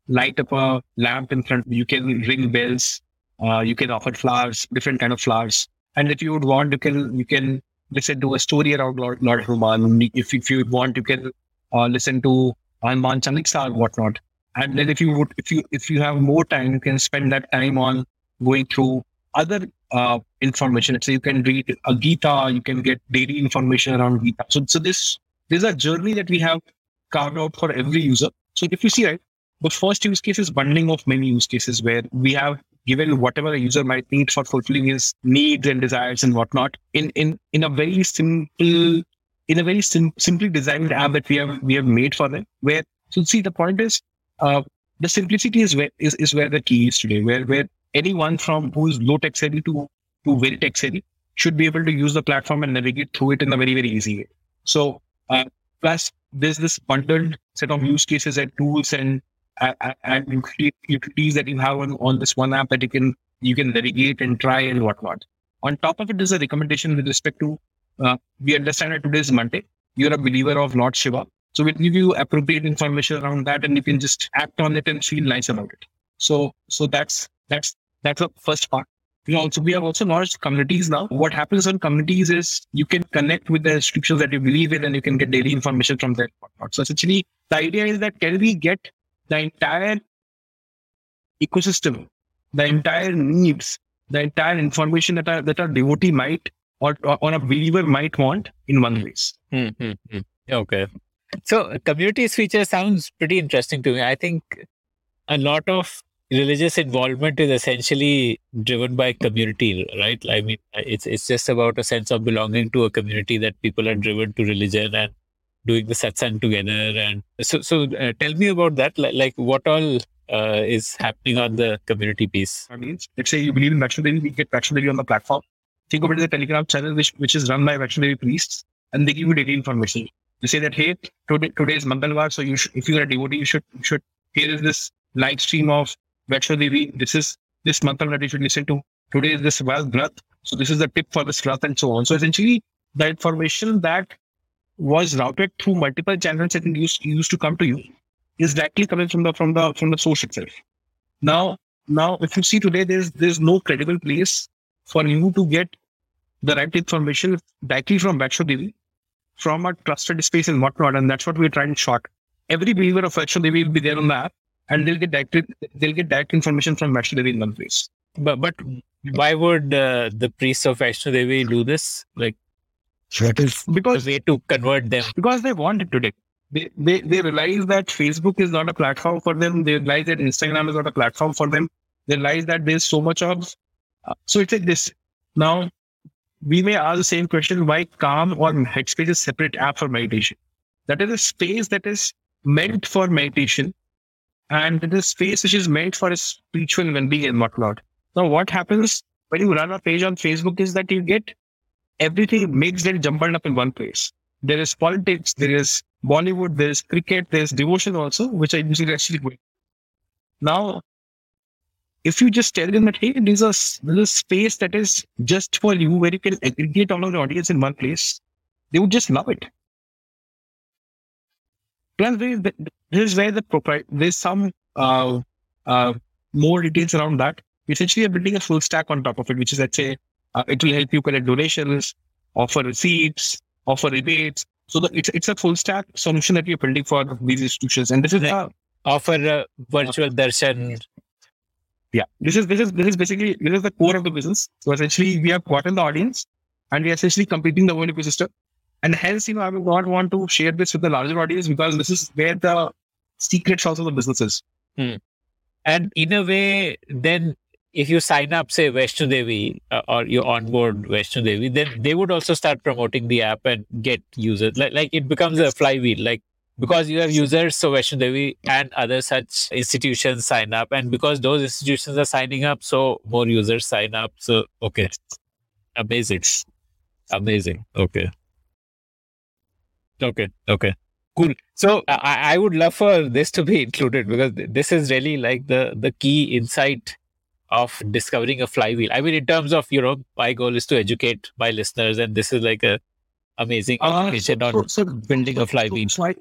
light up a lamp in front. You can ring bells. Uh, you can offer flowers, different kind of flowers. And if you would want, you can you can listen to a story around Lord, Lord Hanuman. If, if you want, you can uh, listen to Hanuman Chalisa or whatnot. And then if you would, if you if you have more time, you can spend that time on going through other uh, information. So you can read a Gita, you can get daily information around Gita. So so this there's a journey that we have carved out for every user. So if you see right, the first use case is bundling of many use cases where we have given whatever a user might need for fulfilling his needs and desires and whatnot in in in a very simple in a very sim- simply designed app that we have we have made for them where so see the point is uh, the simplicity is where is, is where the key is today, where where anyone from who's low tech savvy to to very tech savvy should be able to use the platform and navigate through it in a very very easy way. So uh, plus there's this bundled set of use cases and tools and uh, and utilities that you have on, on this one app that you can you can navigate and try and whatnot. On top of it, there's a recommendation with respect to uh, we understand that today is Monday. You're a believer of Lord Shiva. So we'll give you appropriate information around that and you can just act on it and feel nice about it. So so that's that's that's the first part. We also we have also launched communities now. What happens on communities is you can connect with the institutions that you believe in and you can get daily information from there. So essentially the idea is that can we get the entire ecosystem, the entire needs, the entire information that our that our devotee might or, or, a believer might want in one place. Mm-hmm. Okay. So communities feature sounds pretty interesting to me. I think a lot of religious involvement is essentially driven by community, right? I mean, it's it's just about a sense of belonging to a community that people are driven to religion and doing the satsang together. And so, so uh, tell me about that. Like, like what all uh, is happening on the community piece? I mean, let's say you believe in Vaishno Devi, we get Vaishno Devi on the platform. Think of it as a Telegram channel which which is run by Vaishno Devi priests, and they give you daily information. You say that, hey, today, today is Mangalwar, so you if you're a devotee, you should, you should, here is this live stream of Vaishno Devi. This is this mantra that you should listen to. Today is this Vrat. So this is the tip for this Vrat and so on. So essentially, the information that was routed through multiple channels that used, used to come to you is directly coming from the from the from the source itself. Now, now if you see today, there's there's no credible place for you to get the right information directly from Vaishno Devi from a trusted space and whatnot. And that's what we're trying to short. Every believer of Vaishno Devi will be there on the app. and they'll get direct they'll get direct information from Vaishno Devi in one place. But but why would uh, the priests of Vaishno Devi do this? Like that is the because way to convert them. because they want it today. They, they they realize that Facebook is not a platform for them. They realize that Instagram is not a platform for them. They realize that there's so much of uh, so it's like this. Now we may ask the same question: Why Calm or Headspace is separate app for meditation? That is a space that is meant for meditation, and it is space which is meant for a spiritual well-being and whatnot. Now, what happens when you run a page on Facebook is that you get everything mixed and jumbled up in one place. There is politics, there is Bollywood, there is cricket, there is devotion also, which I usually actually go. Now, if you just tell them that hey, there's a there's a space that is just for you where you can aggregate all of the audience in one place, they would just love it. Plus, this is where the propri- there's some uh, uh, more details around that. Essentially, you're building a full stack on top of it, which is let's say uh, it will help you collect donations, offer receipts, offer rebates. So the, it's it's a full stack solution that we're building for these institutions, and this is uh, Offer a virtual darshan. Yeah, this is this is this is basically this is the core of the business. So essentially, we have gotten the audience, and we are essentially completing the whole ecosystem. And hence, you know, I would not want to share this with the larger audience because this is where the secret sauce of the business is. And in a way, then if you sign up, say Vaishno Devi, uh, or you onboard Vaishno Devi, then they would also start promoting the app and get users. Like, like it becomes a flywheel. Like because you have users, so Vaishno Devi and other such institutions sign up, and because those institutions are signing up, so more users sign up. So okay, amazing, amazing. Okay, okay, okay. Cool. So I, I would love for this to be included because this is really like the the key insight of discovering a flywheel. I mean, in terms of you know, my goal is to educate my listeners, and this is like a amazing Uh, so- on so- building a flywheel. So I,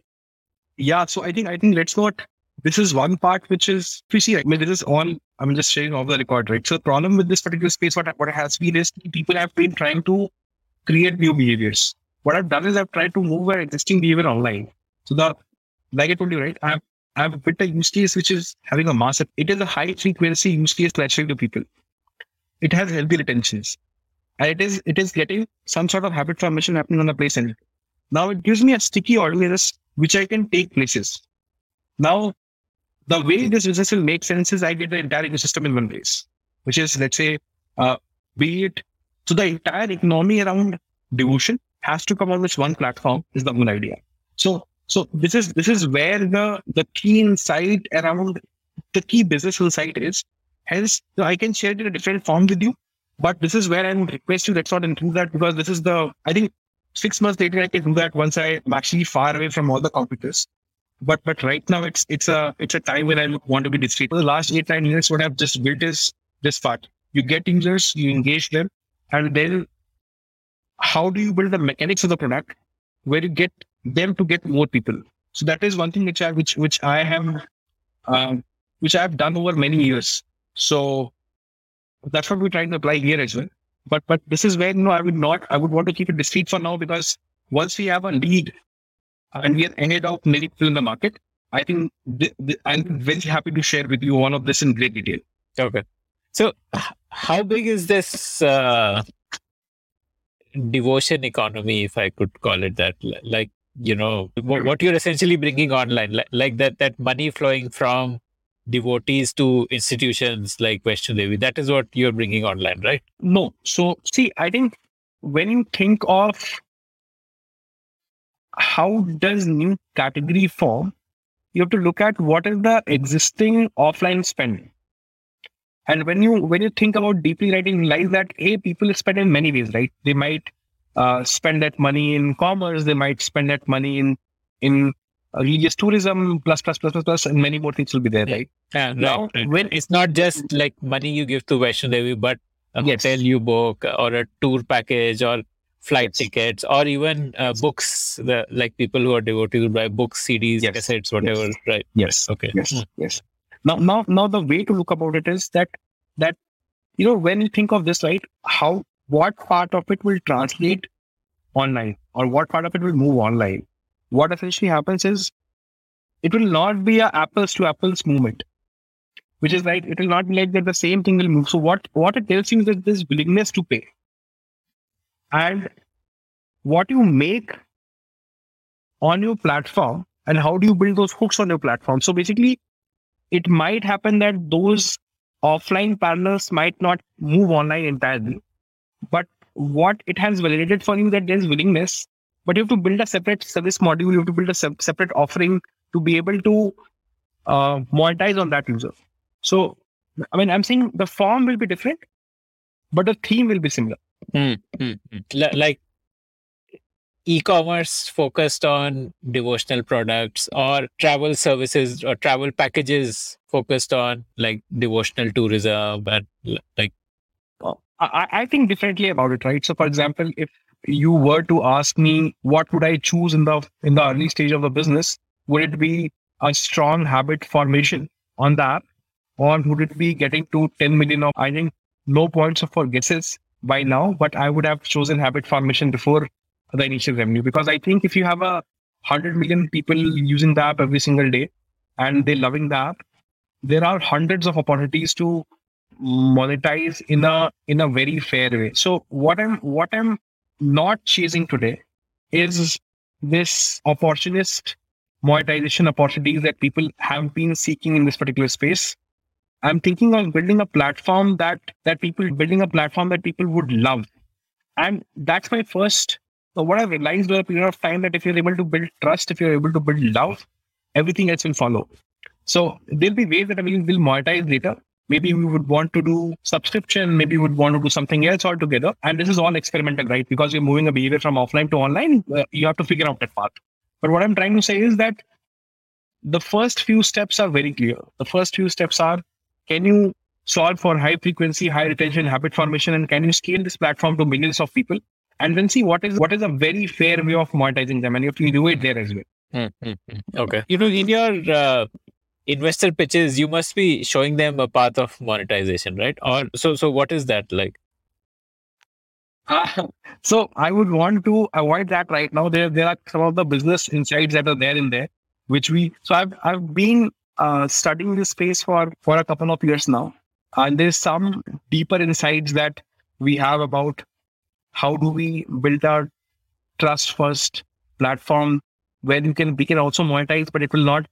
yeah, so I think I think let's not. This is one part which is you see. I mean, this is all. I'm just sharing off the record, right? So the problem with this particular space, what what has been is people have been trying to create new behaviors. What I've done is I've tried to move our existing behavior online. So the like I told you, right? I've I've built a use case which is having a massive. It is a high frequency use case naturally to people. It has healthy retentions, and it is it is getting some sort of habit formation happening on the place end. Now it gives me a sticky audience which I can take places. Now, the way this business will make sense is I get the entire ecosystem in one place, which is let's say, uh, be it so the entire economy around devotion has to come on this one platform is the whole idea. So so this is this is where the the key insight around the key business insight is. Hence, so I can share it in a different form with you. But this is where I would request you let's not include that because this is the I think six months later I can do that once I'm actually far away from all the computers. But but right now it's it's a it's a time when I want to be discreet. For the last eight nine years, what I've just built is this part. You get users, you engage them, and then how do you build the mechanics of the product where you get them to get more people? So that is one thing which I which which I have um, which I have done over many years. So that's what we're trying to apply here as well. But but this is where you know I would not I would want to keep it discreet for now because once we have a lead and we are ahead of many people in the market, I think th- th- I'm very happy to share with you one of this in great detail. Okay. So, how big is this uh, devotion economy, if I could call it that? Like, you know, wh- what you're essentially bringing online, like that that money flowing from devotees to institutions like Vaishno Devi. That is what you're bringing online, right? No. So, see, I think when you think of how does new category form, you have to look at what is the existing offline spend. And when you when you think about deeply writing, realize that a people spend in many ways, right? They might uh, spend that money in commerce, they might spend that money in in religious tourism, plus plus plus plus plus, and many more things will be there, Yeah. right? Yeah, Now, right. when- it's not just like money you give to Vaishno Devi, but a Yes. hotel you book or a tour package or flight Yes. tickets or even uh, books. The like people who are devotees will buy books, CDs, Yes. cassettes, whatever. Right? Yes. Okay. Yes, Hmm. yes. Now, now, now, the way to look about it is that that you know when you think of this, right? How what part of it will translate online, or what part of it will move online? What essentially happens is it will not be a apples to apples movement, which is like it will not be like that the same thing will move. So what what it tells you is that this willingness to pay, and what you make on your platform, and how do you build those hooks on your platform. So basically, it might happen that those offline partners might not move online entirely, but what it has validated for you that there's willingness but you have to build a separate service module you have to build a se- separate offering to be able to uh, monetize on that user. So i mean i'm saying the form will be different but the theme will be similar. Hmm, hmm, hmm. Li- like e-commerce focused on devotional products or travel services or travel packages focused on like devotional tourism and like I, I think differently about it right? So for example if you were to ask me what would i choose in the in the early stage of the business would it be a strong habit formation on the app? Or would it be getting to 10 million of i think no points of for guesses by now but i would have chosen habit formation before the initial revenue? Because i think if you have a 100 million people using the app every single day and they're loving the app there are hundreds of opportunities to monetize in a in a very fair way. So what i'm what i'm not chasing today is this opportunist monetization opportunities that people have been seeking in this particular space. I'm thinking of building a platform that that people building a platform that people would love. And that's my first so what i realized over a period of time that if you're able to build trust if you're able to build love everything else will follow. So there'll be ways that I we will monetize later maybe we would want to do subscription maybe we would want to do something else altogether. And this is all experimental right? Because you're moving a behavior from offline to online uh, you have to figure out that path. But what i'm trying to say is that the first few steps are very clear. The first few steps are can you solve for high frequency high retention habit formation and can you scale this platform to millions of people? And then see what is what is a very fair way of monetizing them and you have to do it there as well. Hmm, hmm, hmm. okay. You know in your uh, investor pitches you must be showing them a path of monetization right or so so what is that like so I would want to avoid that right now. There, there are some of the business insights that are there in there, which we. So I've I've been uh, studying this space for for a couple of years now, and there's some deeper insights that we have about how do we build our trust first platform where you can we can also monetize, but it will not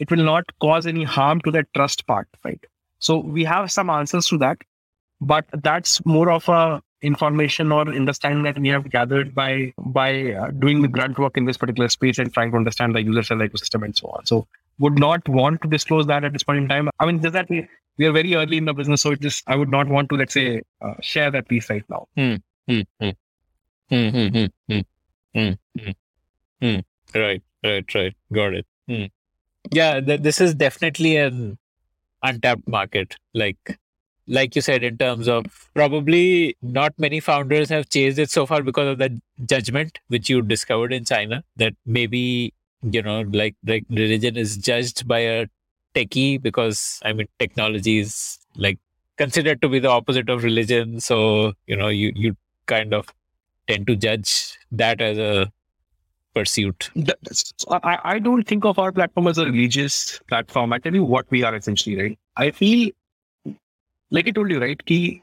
it will not cause any harm to that trust part, right? So we have some answers to that, but that's more of a information or understanding that we have gathered by by uh, doing the grunt work in this particular space and trying to understand the user cell ecosystem and so on. So would not want to disclose that at this point in time. I mean, just that we, we are very early in the business, so it just I would not want to let's say uh, share that piece right now. Hmm, hmm, hmm. Hmm, hmm, hmm, hmm, hmm, hmm, hmm. Right, right, right. Got it. Hmm. Yeah, th- this is definitely an untapped market. Like, like you said, in terms of probably not many founders have chased it so far because of that judgment which you discovered in China. That maybe you know, like like religion is judged by a techie because I mean technology is like considered to be the opposite of religion. So you know, you you kind of tend to judge that as a pursuit. I, I don't think of our platform as a religious platform. I tell you what we are essentially, right? I feel like I told you, right? Ki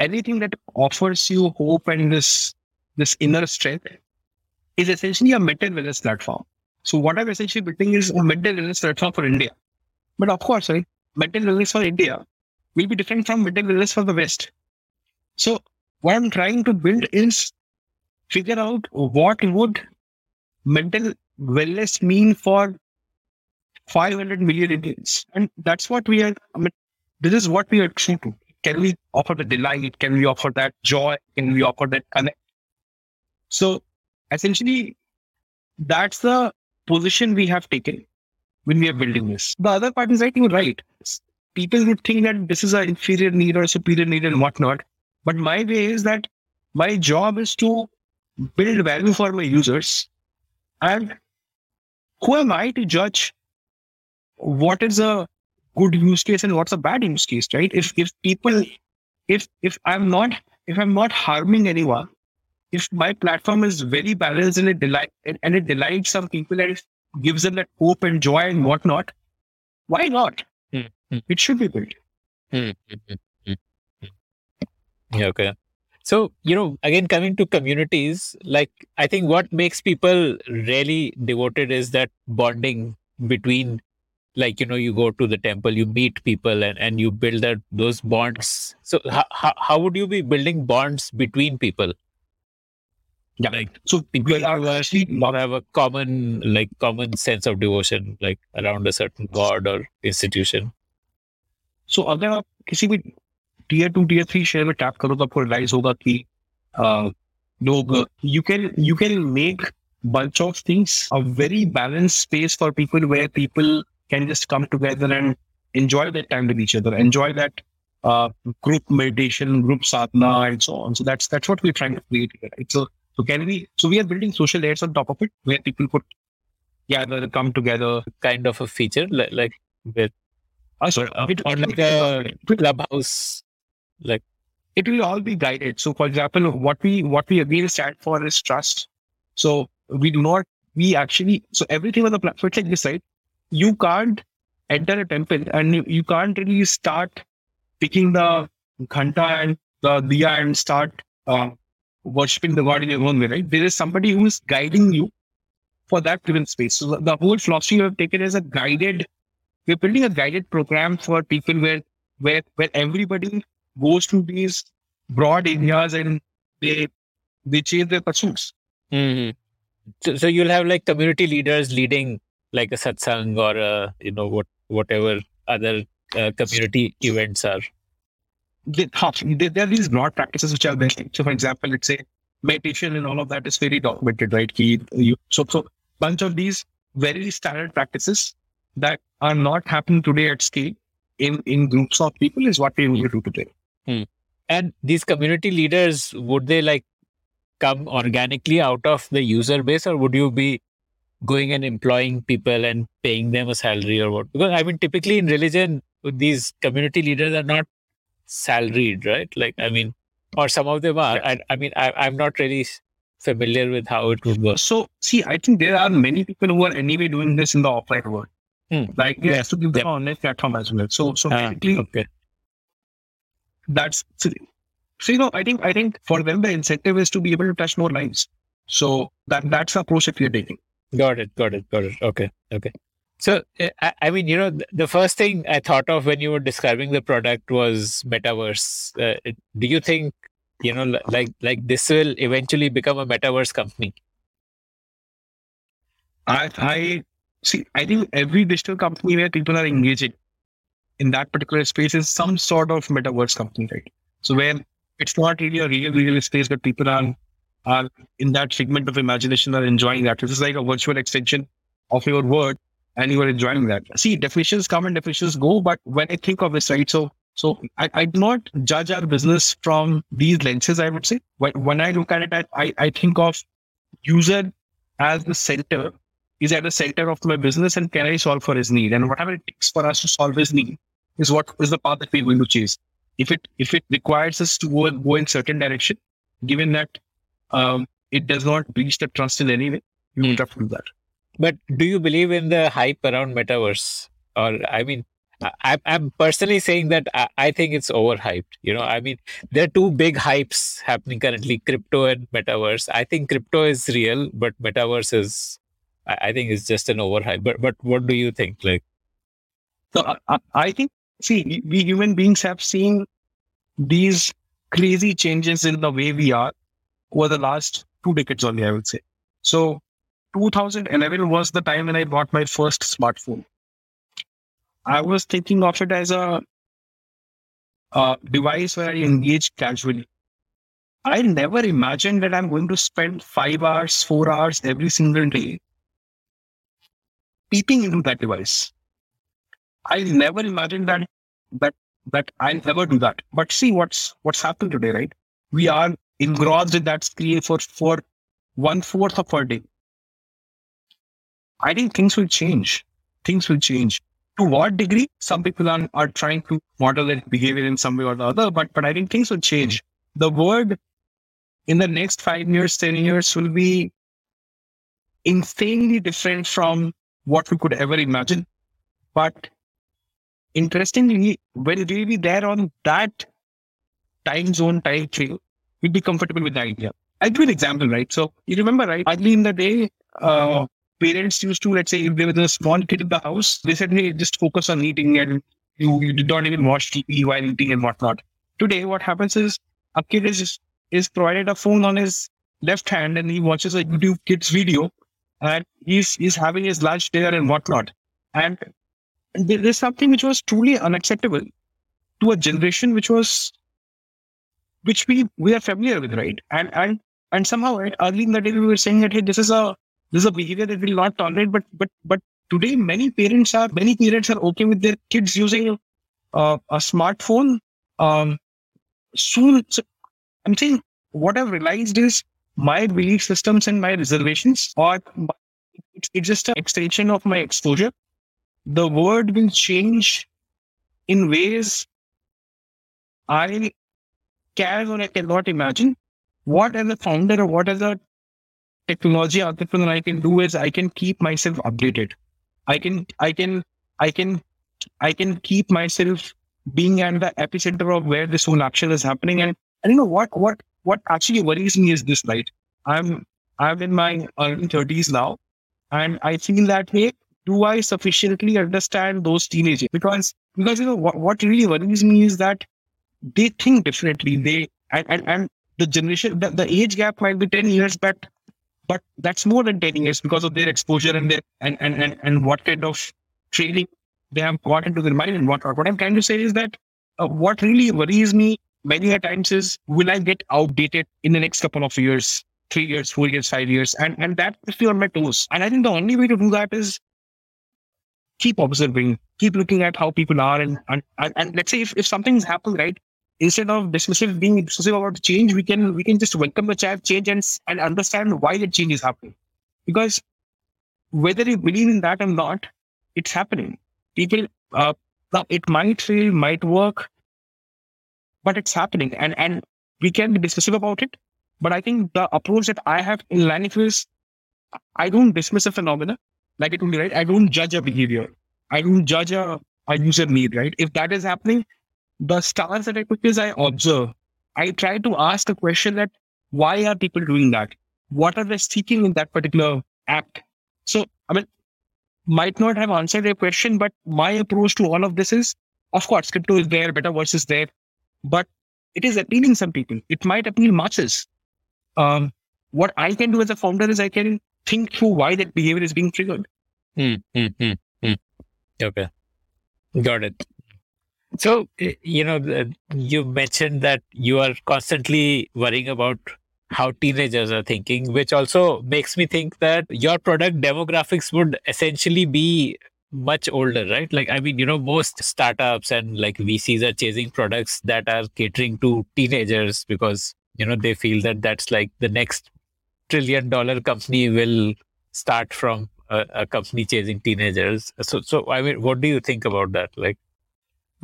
anything that offers you hope and this this inner strength is essentially a mental wellness platform. So what I'm essentially building is a mental wellness platform for India. But of course, right, mental wellness for India will be different from mental wellness for the West. So what I'm trying to build is figure out what would mental wellness mean for 500 million Indians? And that's what we are, I mean, this is what we are trying to. Can we offer the delight? Can we offer that joy? Can we offer that connect? So essentially, that's the position we have taken when we are building this. The other part is, I think, right. People would think that this is an inferior need or a superior need and whatnot. But my way is that my job is to build value for my users and who am I to judge what is a good use case and what's a bad use case, right? If if people if if I'm not if I'm not harming anyone, if my platform is very balanced and it delight and it delights some people and gives them that hope and joy and whatnot, why not? Mm, mm. It should be built. Hmm, hmm, hmm, yeah, okay. So, you know, again, coming to communities, like I think what makes people really devoted is that bonding between, like, you know, you go to the temple, you meet people and, and you build that those bonds. So, how, how, how would you be building bonds between people? Yeah. Like, So people we are who are- actually not have a common, like, common sense of devotion, like around a certain god or institution. सो अगर आप किसी भी tier two tier three share में tap करो तो आपको realise होगा कि अ, लोग you can you can make bunch of things a very balanced space for people where people can just come together and enjoy their time with each other enjoy that uh, group meditation group sadhana and so on so that's that's what we're trying to create here right so so can we so we are building social layers on top of it where people could gather come together Kind of a feature, like, like with, uh, sorry, it- or like a clubhouse, like, it will all be guided. So, for example, what we what we again stand for is trust. So we do not we actually so everything on the platform like this, right? You can't enter a temple and you, you can't really start picking the ghanta and the diya and start uh, worshipping the god in your own way, right? There is somebody who is guiding you for that given space. So the, the whole philosophy we have taken is a guided. We're building a guided program for people where where where everybody goes to these broad areas and they they change their pursuits. So, so you'll have like community leaders leading like a satsang or a, you know what whatever other uh, community events are. They, there are these broad practices which are there. So, for example, let's say meditation and all of that is very documented, right? You, so, so bunch of these very standard practices that are not happening today at scale in in groups of people is what we will do today. And these community leaders would they like come organically out of the user base, or would you be going and employing people and paying them a salary or what? Because I mean, typically in religion, these community leaders are not salaried, right? Like I mean, or some of them are. I, I mean, I, I'm not really familiar with how it would work. So, see, I think there are many people who are anyway doing this in the offline world. Hmm. Like, they Yeah. have to give them Yep. an online platform as well. So, so Ah, basically, okay. That's so, so you know i think i think for them the incentive is to be able to touch more lives so that that's the approach that we're taking Got it. Got it. Got it. Okay. Okay. So, uh, I, I mean, you know, th- the first thing I thought of when you were describing the product was metaverse. Uh, do you think, you know, like like this will eventually become a metaverse company? i i see i think every digital company where people are engaging in that particular space is some sort of metaverse company right? So where it's not really a real real space but people are are in that segment of imagination are enjoying that. This is like a virtual extension of your word and you are enjoying that. See definitions come and definitions go but when i think of this right so so I, I do not judge our business from these lenses i would say. When, when i look at it I i think of user as the center is at the center of my business and can I solve for his need? And whatever it takes for us to solve his need is what is the path that we're going to chase. If it if it requires us to go, go in certain direction, given that um, it does not breach the trust in any way, we will have to do that. But do you believe in the hype around metaverse? Or I mean, I, I'm- I'm personally saying that I, I think it's overhyped. You know, I mean, there are two big hypes happening currently: crypto and metaverse. I think crypto is real, but metaverse is, I, think, it's just an overhype. But but what do you think? Like, So I, I- think, see, we, we human beings have seen these crazy changes in the way we are over the last two decades only, I would say. So 2011 was the time when I bought my first smartphone. I was thinking of it as a, a device where I engage casually. I never imagined that I'm going to spend five hours, four hours every single day peeping into that device. I never imagined that that that I'll never do that. But see what's what's happened today, right? We are engrossed in that screen for for one fourth of our day. I think things will change. Things will change. To what degree? Some people are, are trying to model their behavior in some way or the other, but but I think things will change. The world in the next five years, ten years will be insanely different from what we could ever imagine. But interestingly, when we'll be there on that time zone, time frame, we'd be comfortable with the idea. I'll give an example, right? So you remember, right? Early in the day, uh, parents used to, let's say, if there was a small kid in the house, they said, hey, just focus on eating and you, you did not even watch TV while eating and whatnot. Today, what happens is a kid is is provided a phone on his left hand and he watches a YouTube kids video and he's he's having his lunch there and whatnot. And there is something which was truly unacceptable to a generation which was which we we are familiar with, right? And and and somehow right, early in the day we were saying that hey, this is a this is a behavior that we'll not tolerate, but but but today many parents are many parents are okay with their kids using uh, a smartphone. Um, soon, so I'm saying what I've realized is my belief systems and my reservations are it's, just an extension of my exposure. The world will change in ways I can or I cannot imagine. What as a founder or what as a technology entrepreneur I can do is I can keep myself updated. I can I can I can I can keep myself being at the epicenter of where this whole action is happening. And and you know what what what actually worries me is this, right? I'm I'm in my early 30s now, and I feel that hey, do I sufficiently understand those teenagers? Because because you know what, what really worries me is that they think differently. They and and, and the generation the, the age gap might be 10 years, but but that's more than 10 years because of their exposure and their and and and, and what kind of training they have got into their mind and what what I'm trying to say is that uh, what really worries me many a times is will I get outdated in the next couple of years, three years, four years, five years, and and that puts me on my toes. And I think the only way to do that is keep observing, keep looking at how people are, and and, and, let's say if, if something's happened, right, instead of dismissive being dismissive about the change, we can we can just welcome the change and and understand why the change is happening. Because whether you believe in that or not, it's happening. People, uh, it might fail, might work, but it's happening and, and we can be dismissive about it. But I think the approach that I have in Lanif is I don't dismiss a phenomena like it would be right. I don't judge a behavior. I don't judge a, a user need, right? If that is happening, the stars that I put is I observe. I try to ask the question that why are people doing that? What are they seeking in that particular act? So, I mean, might not have answered your question, but my approach to all of this is, of course, crypto is there, better is there but it is appealing some people. It might appeal masses. Um, what I can do as a founder is I can think through why that behavior is being triggered. Hmm, hmm, hmm, hmm. okay, got it. So you know, you mentioned that you are constantly worrying about how teenagers are thinking, which also makes me think that your product demographics would essentially be much older, right? Like, I mean, you know, most startups and like VCs are chasing products that are catering to teenagers because, you know, they feel that that's like the next trillion dollar company will start from a, a company chasing teenagers. So, so, I mean, what do you think about that? Like,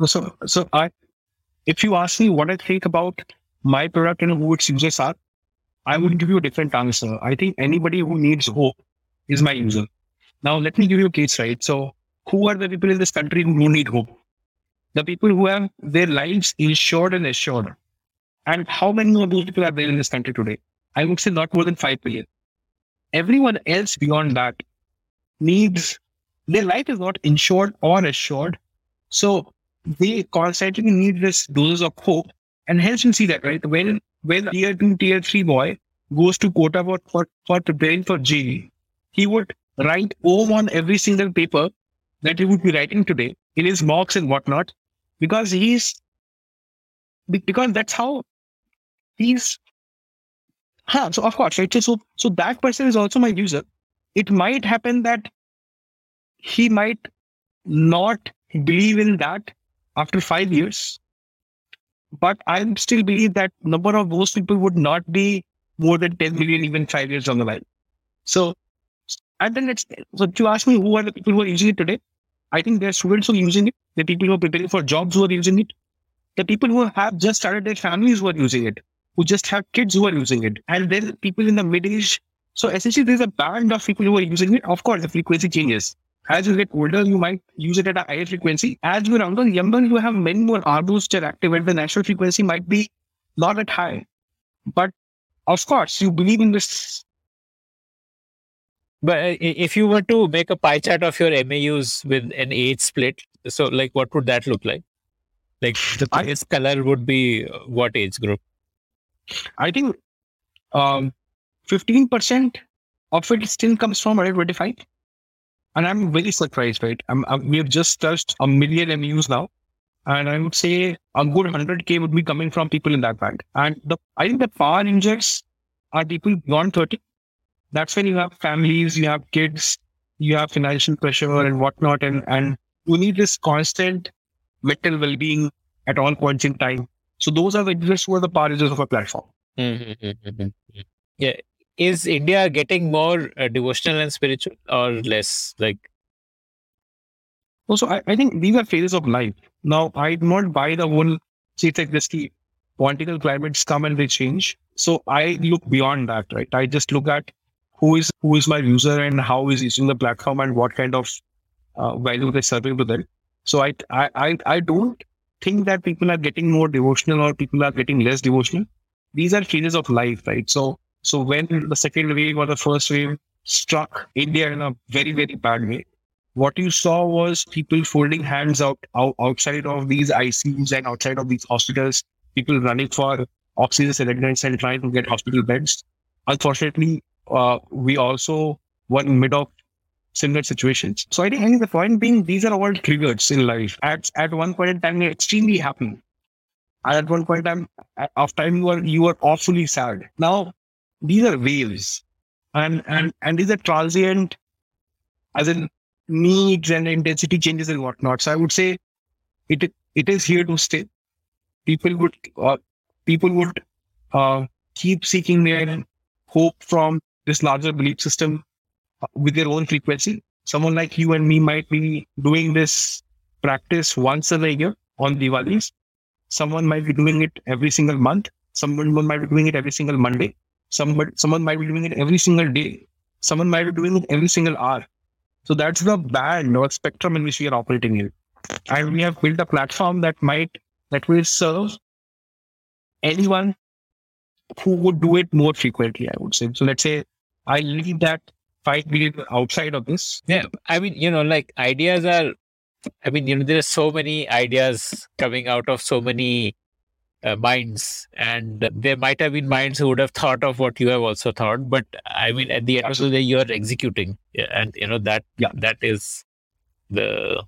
so, so I, if you ask me what I think about my product and who its users are, I would give you a different answer. I think anybody who needs hope is my user. Now, let me give you a case, right? So, who are the people in this country who need hope? The people who have their lives insured and assured. And how many of those people are there in this country today? I would say not more than 5 billion. Everyone else beyond that needs, their life is not insured or assured. So they constantly need this doses of hope. And hence you see that, right? When, when tier two, tier three boy goes to Kota for, for, for preparing for JEE, he would write home on every single paper that he would be writing today in his mocks and whatnot, because he's because that's how he's. Huh, so of course, right? So so that person is also my user. It might happen that he might not believe in that after five years, but I still believe that number of those people would not be more than 10 million even five years down the line. So, and then it's, so to ask me who are the people who are using it today, I think there are students who are using it, the people who are preparing for jobs who are using it, the people who have just started their families who are using it, who just have kids who are using it, and then people in the mid age. So essentially, there's a band of people who are using it. Of course, the frequency changes. As you get older, you might use it at a higher frequency. As you younger, younger, you have many more arbors which are active, and the natural frequency might be not that high. But of course, you believe in this. But uh, if you were to make a pie chart of your MAUs with an age split, so like what would that look like? Like the highest color would be uh, what age group? I think um, 15% of it still comes from under 25. And I'm very surprised, right? I'm, I'm, we have just touched a million MUs now. And I would say a good 100K would be coming from people in that band. And the I think the power injects are people beyond 30. That's when you have families, you have kids, you have financial pressure and whatnot. And, and you need this constant mental well being at all points in time. So those are the users who are the power users of a platform. Mm-hmm. Yeah. Is India getting more uh, devotional and spiritual or less? Like, Also, I, I think these are phases of life. Now, I do not buy the whole, see, it's like this key, political climates come and they change. So I look beyond that, right? I just look at who is who is my user and how is using the platform and what kind of uh, value they're serving to them. So I, I I I don't think that people are getting more devotional or people are getting less devotional. These are phases of life, right? So so when the second wave or the first wave struck India in a very very bad way, what you saw was people folding hands out, out outside of these ICUs and outside of these hospitals, people running for oxygen cylinders and trying to get hospital beds. Unfortunately, uh, we also were in mid of similar situations. So I think, the point being, these are all triggers in life. At at one point in time, you're extremely happy. And at one point in time, of time, you are you are awfully sad. Now, these are waves, and and and these are transient, as in needs and intensity changes and whatnot. So I would say it it is here to stay. People would uh, people would uh, keep seeking their hope from this larger belief system uh, with their own frequency. Someone like you and me might be doing this practice once a year on Diwali's. Someone might be doing it every single month. Someone might be doing it every single Monday. Someone someone might be doing it every single day. Someone might be doing it every single hour. So that's the band or spectrum in which we are operating in. And we have built a platform that might, that will serve anyone who would do it more frequently, I would say. So let's say I leave that five million outside of this. yeah, I mean, you know, like ideas are, I mean, you know, there are so many ideas coming out of so many uh, minds, and there might have been minds who would have thought of what you have also thought. But I mean, at the end of the day, you're executing, yeah, and you know that Yeah. that is the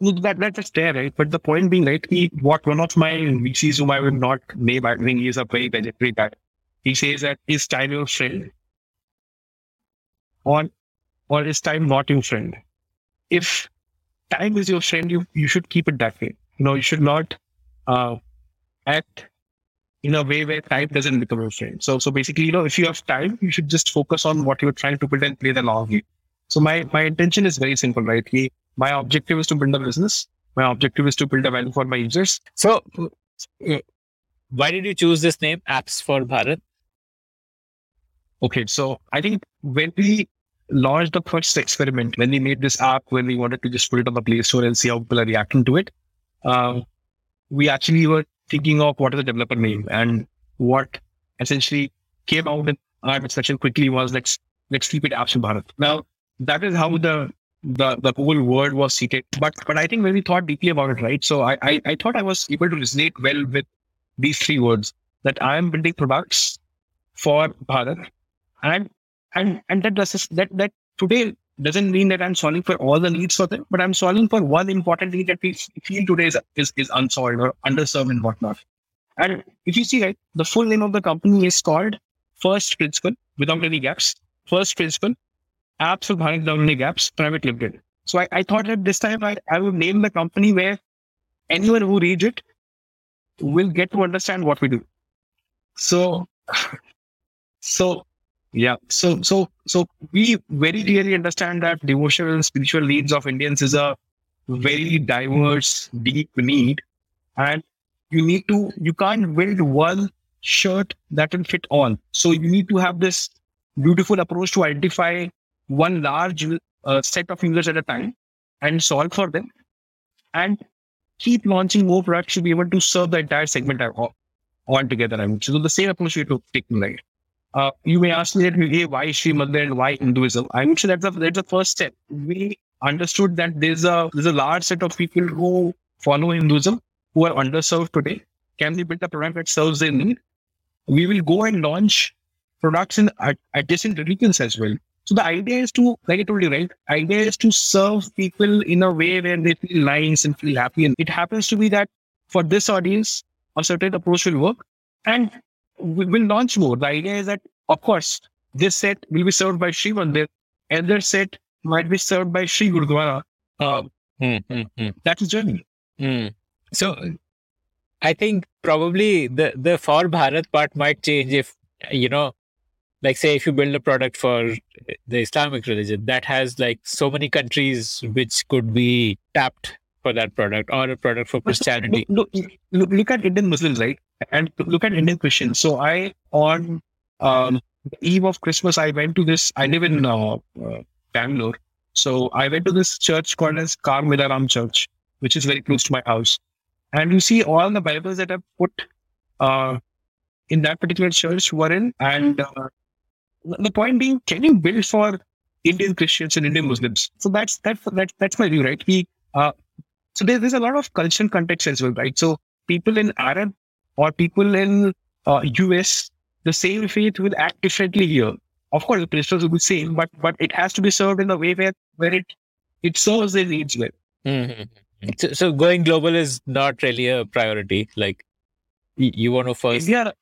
That, that's just there, right? But the point being, right, he, what one of my VCs whom I will not name, I think he is a very legendary guy. He says that is time your friend or, or is time not your friend? If time is your friend, you, you should keep it that way. You know, you should not uh, act in a way where time doesn't become your friend. So, so basically, you know, if you have time, you should just focus on what you're trying to build and play the long game. So my, my intention is very simple, right? He, my objective is to build a business. My objective is to build a value for my users. so. uh, Why did you choose this name, Apps for Bharat? Okay, so I think when we launched the first experiment, when we made this app, when we wanted to just put it on the Play Store and see how people are reacting to it, um, we actually were thinking of what is the developer name and what essentially came out in our discussion quickly was let's let's keep it Apps in Bharat. Now that is how the the the whole word was seated. But but I think when we thought deeply about it, right? So I I, I thought I was able to resonate well with these three words that I am building products for Bharat and and and that does that that today doesn't mean that I'm solving for all the needs for them, but I'm solving for one important need that we feel today is is, is unsolved or underserved and whatnot. And if you see right, the full name of the company is called First Principle without any gaps. First Principle, Apps without any gaps, Private Limited. So I, I thought that this time I, I would name the company where anyone who reads it will get to understand what we do. So so yeah. So so so we very clearly understand that devotional and spiritual needs of Indians is a very diverse, deep need. And you need to you can't build one shirt that will fit all. So you need to have this beautiful approach to identify one large a set of users at a time and solve for them and keep launching more products to be able to serve the entire segment all, together. I mean, so the same approach we took taking right. Uh, you may ask me that, hey, why Sri Mandir and why Hinduism? I'm sure that's the, that's the first step. We understood that there's a there's a large set of people who follow Hinduism who are underserved today. Can we build a product that serves their need? We will go and launch products in adjacent religions as well. So the idea is to, like I told you, right? Idea is to serve people in a way where they feel nice and feel happy. And it happens to be that for this audience, a certain approach will work. And we will launch more. The idea is that, of course, this set will be served by Sri Mandir. Other set might be served by Sri Gurudwara. Uh, mm, That's journey. Mm. So I think probably the, the for Bharat part might change if, you know, like say if you build a product for the Islamic religion that has like so many countries which could be tapped for that product or a product for Christianity. Look, look, look at Indian Muslims, right? And look at Indian Christians. So I, on um, the eve of Christmas, I went to this, I live in uh, uh, Bangalore. So I went to this church called as Ram Church, which is very close to my house. And you see all the Bibles that I've put uh, in that particular church were in. And uh, the point being, can you build for Indian Christians and Indian Muslims? So that's that's that's, that's my view, right? We uh, so there's, there's a lot of cultural context as well, right? So people in Arab or people in uh, US, the same faith will act differently here. Of course, the principles will be same, but but it has to be served in a way where where it it serves their needs well. Mm-hmm. So, so going global is not really a priority. Like you want to first India.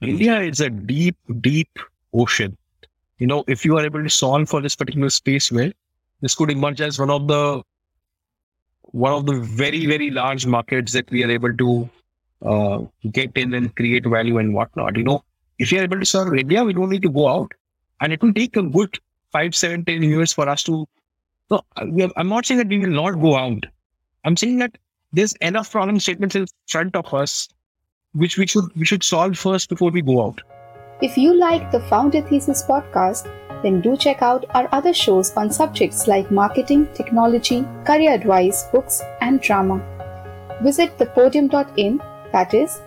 India is a deep, deep ocean. You know, if you are able to solve for this particular space well, this could emerge as one of the one of the very, very large markets that we are able to uh, get in and create value and whatnot. You know, if you're able to serve India, we don't need to go out. And it will take a good five, seven, ten years for us to. No, I'm not saying that we will not go out. I'm saying that there's enough problem statements in front of us which we should we should solve first before we go out. If you like the Founder Thesis podcast, then do check out our other shows on subjects like marketing, technology, career advice, books, and drama. Visit thepodium.in, that is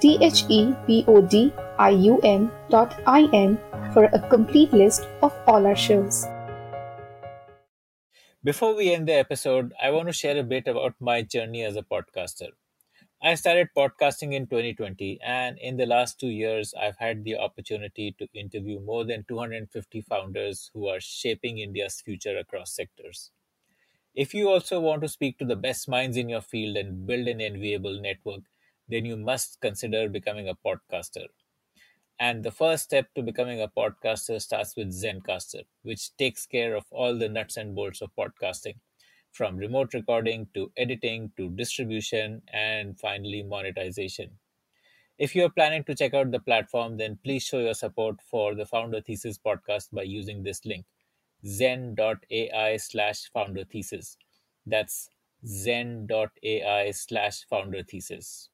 T H E P O D I U M dot I N for a complete list of all our shows. Before we end the episode, I want to share a bit about my journey as a podcaster. I started podcasting in 2020, and in the last two years, I've had the opportunity to interview more than 250 founders who are shaping India's future across sectors. If you also want to speak to the best minds in your field and build an enviable network, then you must consider becoming a podcaster. And the first step to becoming a podcaster starts with Zencastr, which takes care of all the nuts and bolts of podcasting from remote recording to editing to distribution and finally monetization. If you are planning to check out the platform, then please show your support for the Founder Thesis podcast by using this link zen.ai slash founder thesis. That's zen.ai slash founder thesis.